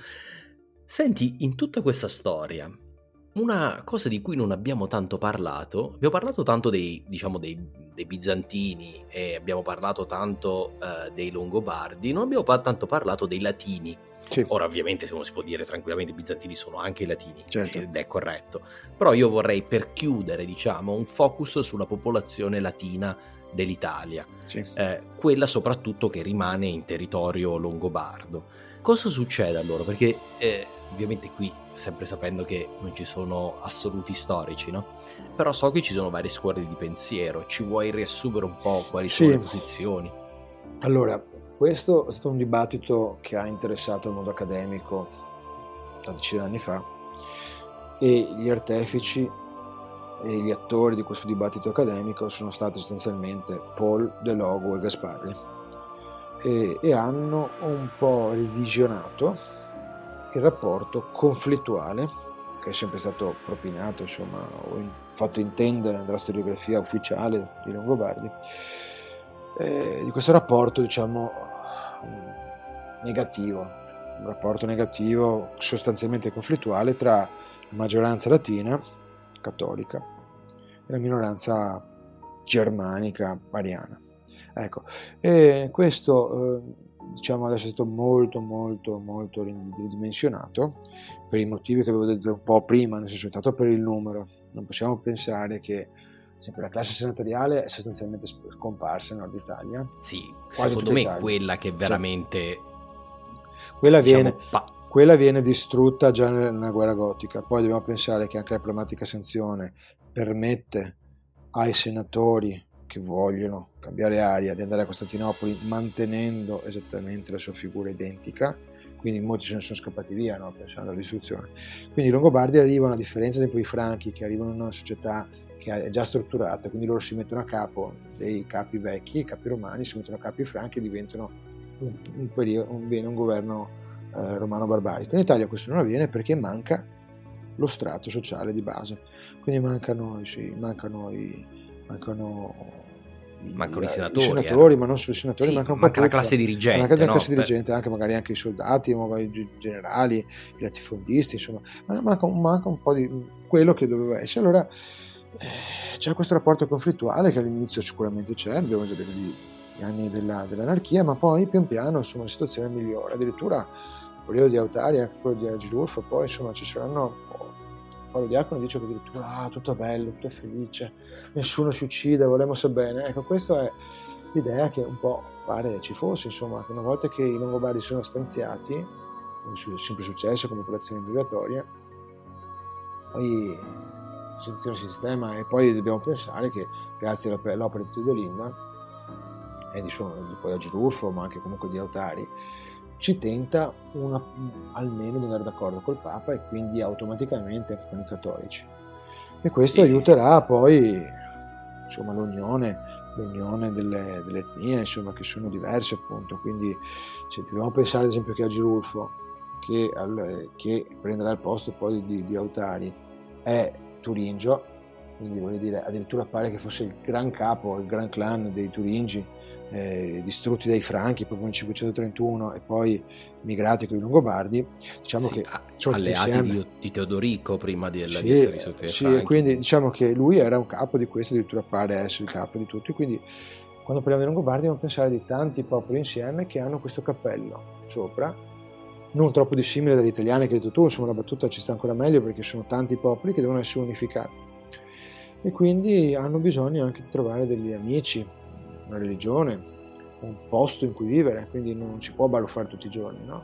[SPEAKER 5] Senti, in tutta questa storia, una cosa di cui non abbiamo tanto parlato, abbiamo parlato tanto dei, diciamo, dei, dei bizantini e abbiamo parlato tanto uh, dei longobardi, non abbiamo tanto parlato dei latini. Sì. Ora ovviamente se uno si può dire tranquillamente i bizantini sono anche i latini certo. ed è corretto, però io vorrei per chiudere diciamo un focus sulla popolazione latina dell'Italia, sì. eh, quella soprattutto che rimane in territorio longobardo. Cosa succede allora? Perché eh, ovviamente qui sempre sapendo che non ci sono assoluti storici, no? Però so che ci sono varie scuole di pensiero, ci vuoi riassumere un po' quali sì. sono le posizioni?
[SPEAKER 7] Allora, questo è stato un dibattito che ha interessato il mondo accademico da decine di anni fa e gli artefici e gli attori di questo dibattito accademico sono stati sostanzialmente Paul, De Logo e Gasparri e, e hanno un po' revisionato il rapporto conflittuale che è sempre stato propinato, insomma, o in, fatto intendere nella storiografia ufficiale di Longobardi, eh, di questo rapporto, diciamo, negativo, un rapporto negativo sostanzialmente conflittuale tra la maggioranza latina, cattolica, e la minoranza germanica, mariana. Ecco, e questo eh, diciamo adesso è stato molto molto molto ridimensionato per i motivi che avevo detto un po' prima, nel senso tanto per il numero. Non possiamo pensare che sempre la classe senatoriale è sostanzialmente scomparsa in Nord Italia.
[SPEAKER 5] Sì, secondo me Italia. quella che veramente... Cioè,
[SPEAKER 7] quella, diciamo, viene, pa- quella viene distrutta già nella guerra gotica. Poi dobbiamo pensare che anche la pneumatica sanzione permette ai senatori che vogliono cambiare aria di andare a Costantinopoli mantenendo esattamente la sua figura identica, quindi molti se ne sono scappati via no? pensando alla distruzione. Quindi i Longobardi arrivano, a differenza dei Franchi, che arrivano in una società che è già strutturata, quindi loro si mettono a capo dei capi vecchi, i capi romani, si mettono a capo i Franchi e diventano un, un, periodo, un, un governo eh, romano barbarico. In Italia questo non avviene perché manca lo strato sociale di base, quindi mancano, sì, mancano i, mancano
[SPEAKER 5] mancano i senatori, i
[SPEAKER 7] senatori eh. ma non solo i senatori,
[SPEAKER 5] sì,
[SPEAKER 7] manca un
[SPEAKER 5] manca la classe dirigente,
[SPEAKER 7] manca la
[SPEAKER 5] no?
[SPEAKER 7] classe dirigente, anche magari anche i soldati, magari i generali, i latifondisti, insomma, manca, manca, un po' di quello che doveva essere. Allora eh, c'è questo rapporto conflittuale che all'inizio sicuramente c'è, abbiamo già detto gli anni della, dell'anarchia, ma poi pian piano insomma, la situazione migliora, addirittura il periodo di Autaria, quello di Agilurfo, poi insomma ci saranno Paolo Diacono dice che addirittura ah, tutto è bello, tutto è felice, nessuno si uccide, volemo se bene. Ecco, questa è l'idea che un po' pare ci fosse, insomma, che una volta che i Longobardi sono stanziati, è sempre successo come operazione migratoria, poi si il sistema e poi dobbiamo pensare che grazie all'opera di Teodolinda e di, di poi a Girulfo, ma anche comunque di Autari, ci tenta una, almeno di andare d'accordo col Papa e quindi automaticamente anche con i cattolici. E questo sì, aiuterà sì, poi insomma, l'unione, l'unione delle, delle, etnie insomma, che sono diverse appunto. Quindi se dobbiamo pensare ad esempio che a Girulfo, che, al, che prenderà il posto poi di, di Autari, è Turingio, quindi voglio dire addirittura pare che fosse il gran capo, il gran clan dei Turingi eh, distrutti dai Franchi proprio nel 531 e poi migrati con i Longobardi, diciamo sì, che
[SPEAKER 5] alleati insieme... di, di, Teodorico prima di, sì, di essere risolti
[SPEAKER 7] sì, Franchi. quindi diciamo che lui era un capo di questo, addirittura pare essere il capo di tutti, quindi quando parliamo di Longobardi dobbiamo pensare di tanti popoli insieme che hanno questo cappello sopra, non troppo dissimile dagli italiani che hai detto tu, insomma la battuta ci sta ancora meglio perché sono tanti popoli che devono essere unificati e quindi hanno bisogno anche di trovare degli amici, una religione, un posto in cui vivere, quindi non si può baluffare tutti i giorni, no?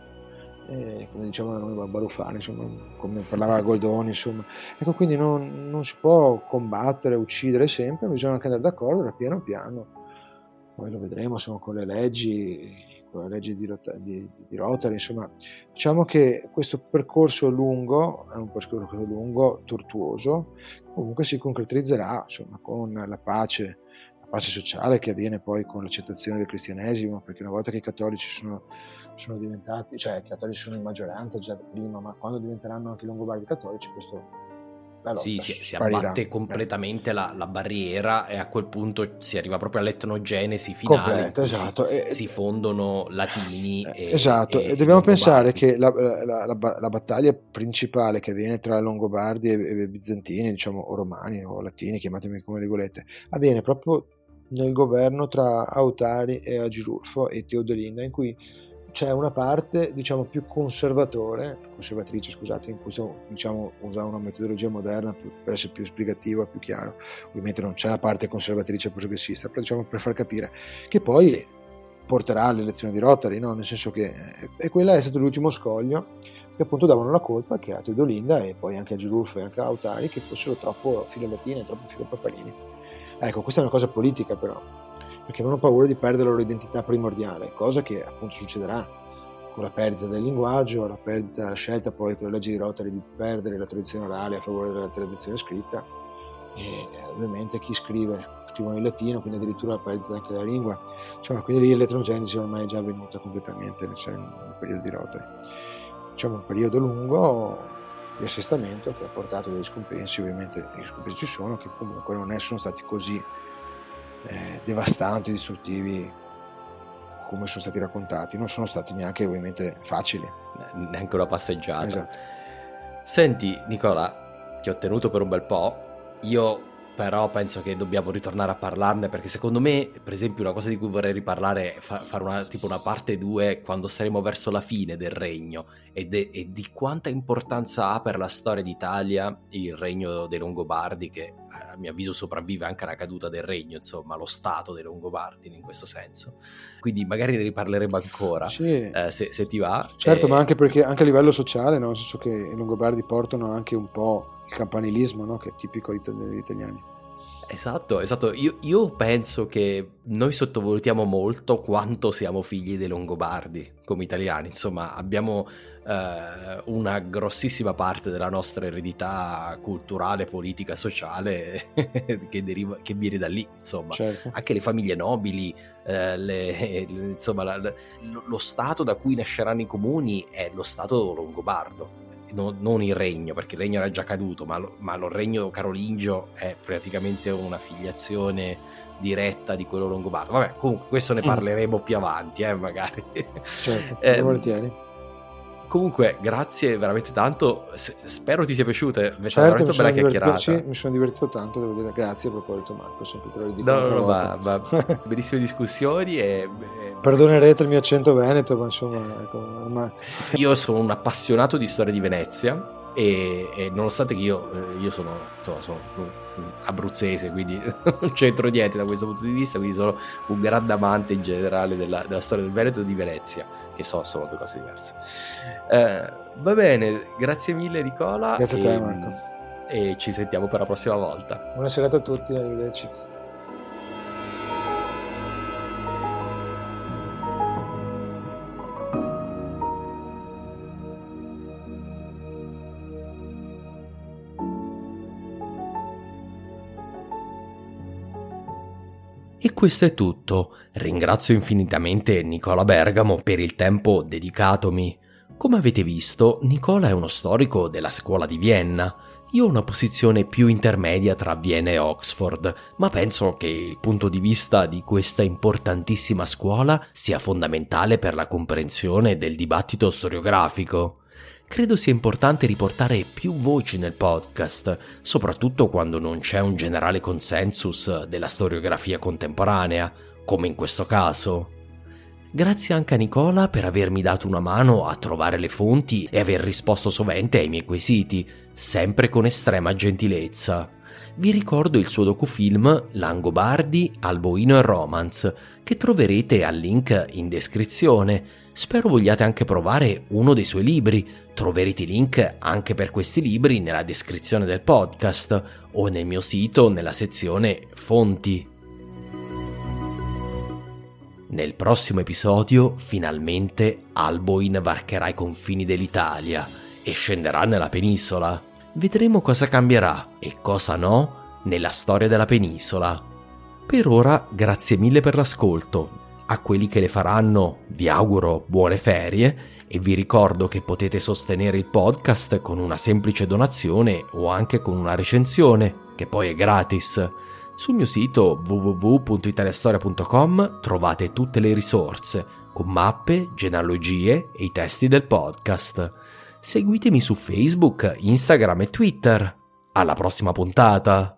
[SPEAKER 7] eh, come diciamo da noi Barufani, insomma, come parlava Goldoni, insomma. Ecco, quindi non, non, si può combattere, uccidere sempre, bisogna anche andare d'accordo da piano piano. Poi lo vedremo insomma, con le leggi, con le leggi di, di, di Rotary, insomma. Diciamo che questo percorso lungo, è un percorso lungo, tortuoso, comunque si concretizzerà insomma, con la pace pace sociale che avviene poi con l'accettazione del cristianesimo, perché una volta che i cattolici sono, sono diventati, cioè i cattolici sono in maggioranza già prima, ma quando diventeranno anche i longobardi cattolici, questo
[SPEAKER 5] sì, si, si abbatte completamente la, la, barriera e a quel punto si arriva proprio all'etnogenesi finale.
[SPEAKER 7] Completa, esatto.
[SPEAKER 5] Si, e, si, fondono latini.
[SPEAKER 7] Eh, e, esatto, e, e dobbiamo pensare che la, la, la, battaglia principale che avviene tra Longobardi e, Bizantini, diciamo, o Romani o Latini, chiamatemi come le volete, avviene proprio nel governo tra Autari e Agirulfo e Teodolinda, in cui c'è una parte diciamo più conservatore, conservatrice scusate, in cui diciamo usare una metodologia moderna per essere più esplicativo e più chiaro. Ovviamente non c'è la parte conservatrice progressista, però diciamo per far capire che poi sì. porterà all'elezione di Rotary, no? nel senso che e quella è stato l'ultimo scoglio che appunto davano la colpa che a Teodolinda e poi anche a Girulfo e anche a Autari che fossero troppo filo latine, troppo filo papalini. Ecco, questa è una cosa politica però, perché avevano paura di perdere la loro identità primordiale, cosa che appunto succederà con la perdita del linguaggio, la, perdita, la scelta poi con la legge di Rotary di perdere la tradizione orale a favore della tradizione scritta e ovviamente chi scrive scrivono in latino, quindi addirittura la perdita anche della lingua. Insomma, quindi lì l'elettrogenesi ormai è già avvenuta completamente cioè, nel periodo di Rotary. Diciamo un periodo lungo di assestamento che ha portato dei scompensi, ovviamente i scompensi ci sono, che comunque non è, sono stati così eh, devastanti, distruttivi come sono stati raccontati, non sono stati neanche ovviamente facili.
[SPEAKER 5] Neanche una passeggiata.
[SPEAKER 7] Esatto.
[SPEAKER 5] Senti Nicola, ti ho tenuto per un bel po', io però penso che dobbiamo ritornare a parlarne perché secondo me, per esempio, una cosa di cui vorrei riparlare è fa- fare una, tipo una parte 2 quando saremo verso la fine del regno e, de- e, di quanta importanza ha per la storia d'Italia il regno dei Longobardi che a mio avviso sopravvive anche alla caduta del regno, insomma, lo stato dei Longobardi in questo senso. Quindi magari ne riparleremo ancora
[SPEAKER 7] sì.
[SPEAKER 5] eh, se, se, ti va.
[SPEAKER 7] Certo, e... ma anche perché anche a livello sociale, no? nel senso che i Longobardi portano anche un po' il campanilismo no? che è tipico degli italiani.
[SPEAKER 5] Esatto, esatto. Io, io, penso che noi sottovalutiamo molto quanto siamo figli dei Longobardi come italiani. Insomma, abbiamo eh, una grossissima parte della nostra eredità culturale, politica, sociale che, deriva, che viene da lì. Insomma,
[SPEAKER 7] certo.
[SPEAKER 5] anche le famiglie nobili, eh, le, le, insomma, la, la, lo stato da cui nasceranno i comuni è lo stato longobardo no, non il regno, perché il regno era già caduto, ma, lo, ma il regno carolingio è praticamente una filiazione diretta di quello longobardo. Vabbè, comunque questo ne mm. parleremo mm. più avanti, eh, magari.
[SPEAKER 7] Certo, eh, volentieri.
[SPEAKER 5] Comunque, grazie veramente tanto. Spero ti sia piaciuta.
[SPEAKER 7] Certo, veramente bella chiacchierata. Sì, mi sono divertito tanto, devo dire grazie a proposito, Marco. Sempre te lo dico.
[SPEAKER 5] No, no, ma, ma bellissime discussioni. E,
[SPEAKER 7] Perdonerete il mio accento veneto, ma insomma, ecco, ormai.
[SPEAKER 5] Io sono un appassionato di storia di Venezia. E, e nonostante che io, eh, io sono, insomma, sono abruzzese, quindi non c'entro niente da questo punto di vista, quindi sono un grande amante in generale della, della storia del Veneto e di Venezia, che so, sono due cose diverse. Eh, va bene, grazie mille Nicola.
[SPEAKER 7] Grazie e, a te Marco.
[SPEAKER 5] E ci sentiamo per la prossima volta.
[SPEAKER 7] Buona serata a tutti, arrivederci.
[SPEAKER 5] Questo è tutto. Ringrazio infinitamente Nicola Bergamo per il tempo dedicatomi. Come avete visto, Nicola è uno storico della scuola di Vienna. Io ho una posizione più intermedia tra Vienna e Oxford, ma penso che il punto di vista di questa importantissima scuola sia fondamentale per la comprensione del dibattito storiografico credo sia importante riportare più voci nel podcast, soprattutto quando non c'è un generale consensus della storiografia contemporanea, come in questo caso. Grazie anche a Nicola per avermi dato una mano a trovare le fonti e aver risposto sovente ai miei quesiti, sempre con estrema gentilezza. Vi ricordo il suo docufilm Langobardi, Alboino e Romance, che troverete al link in descrizione Spero vogliate anche provare uno dei suoi libri. Troverete i link anche per questi libri nella descrizione del podcast o nel mio sito nella sezione Fonti. Nel prossimo episodio finalmente Alboin varcherà i confini dell'Italia e scenderà nella penisola. Vedremo cosa cambierà e cosa no nella storia della penisola. Per ora grazie mille per l'ascolto. A quelli che le faranno vi auguro buone ferie e vi ricordo che potete sostenere il podcast con una semplice donazione o anche con una recensione, che poi è gratis. Sul mio sito www.italiastoria.com trovate tutte le risorse, con mappe, genealogie e i testi del podcast. Seguitemi su Facebook, Instagram e Twitter. Alla prossima puntata!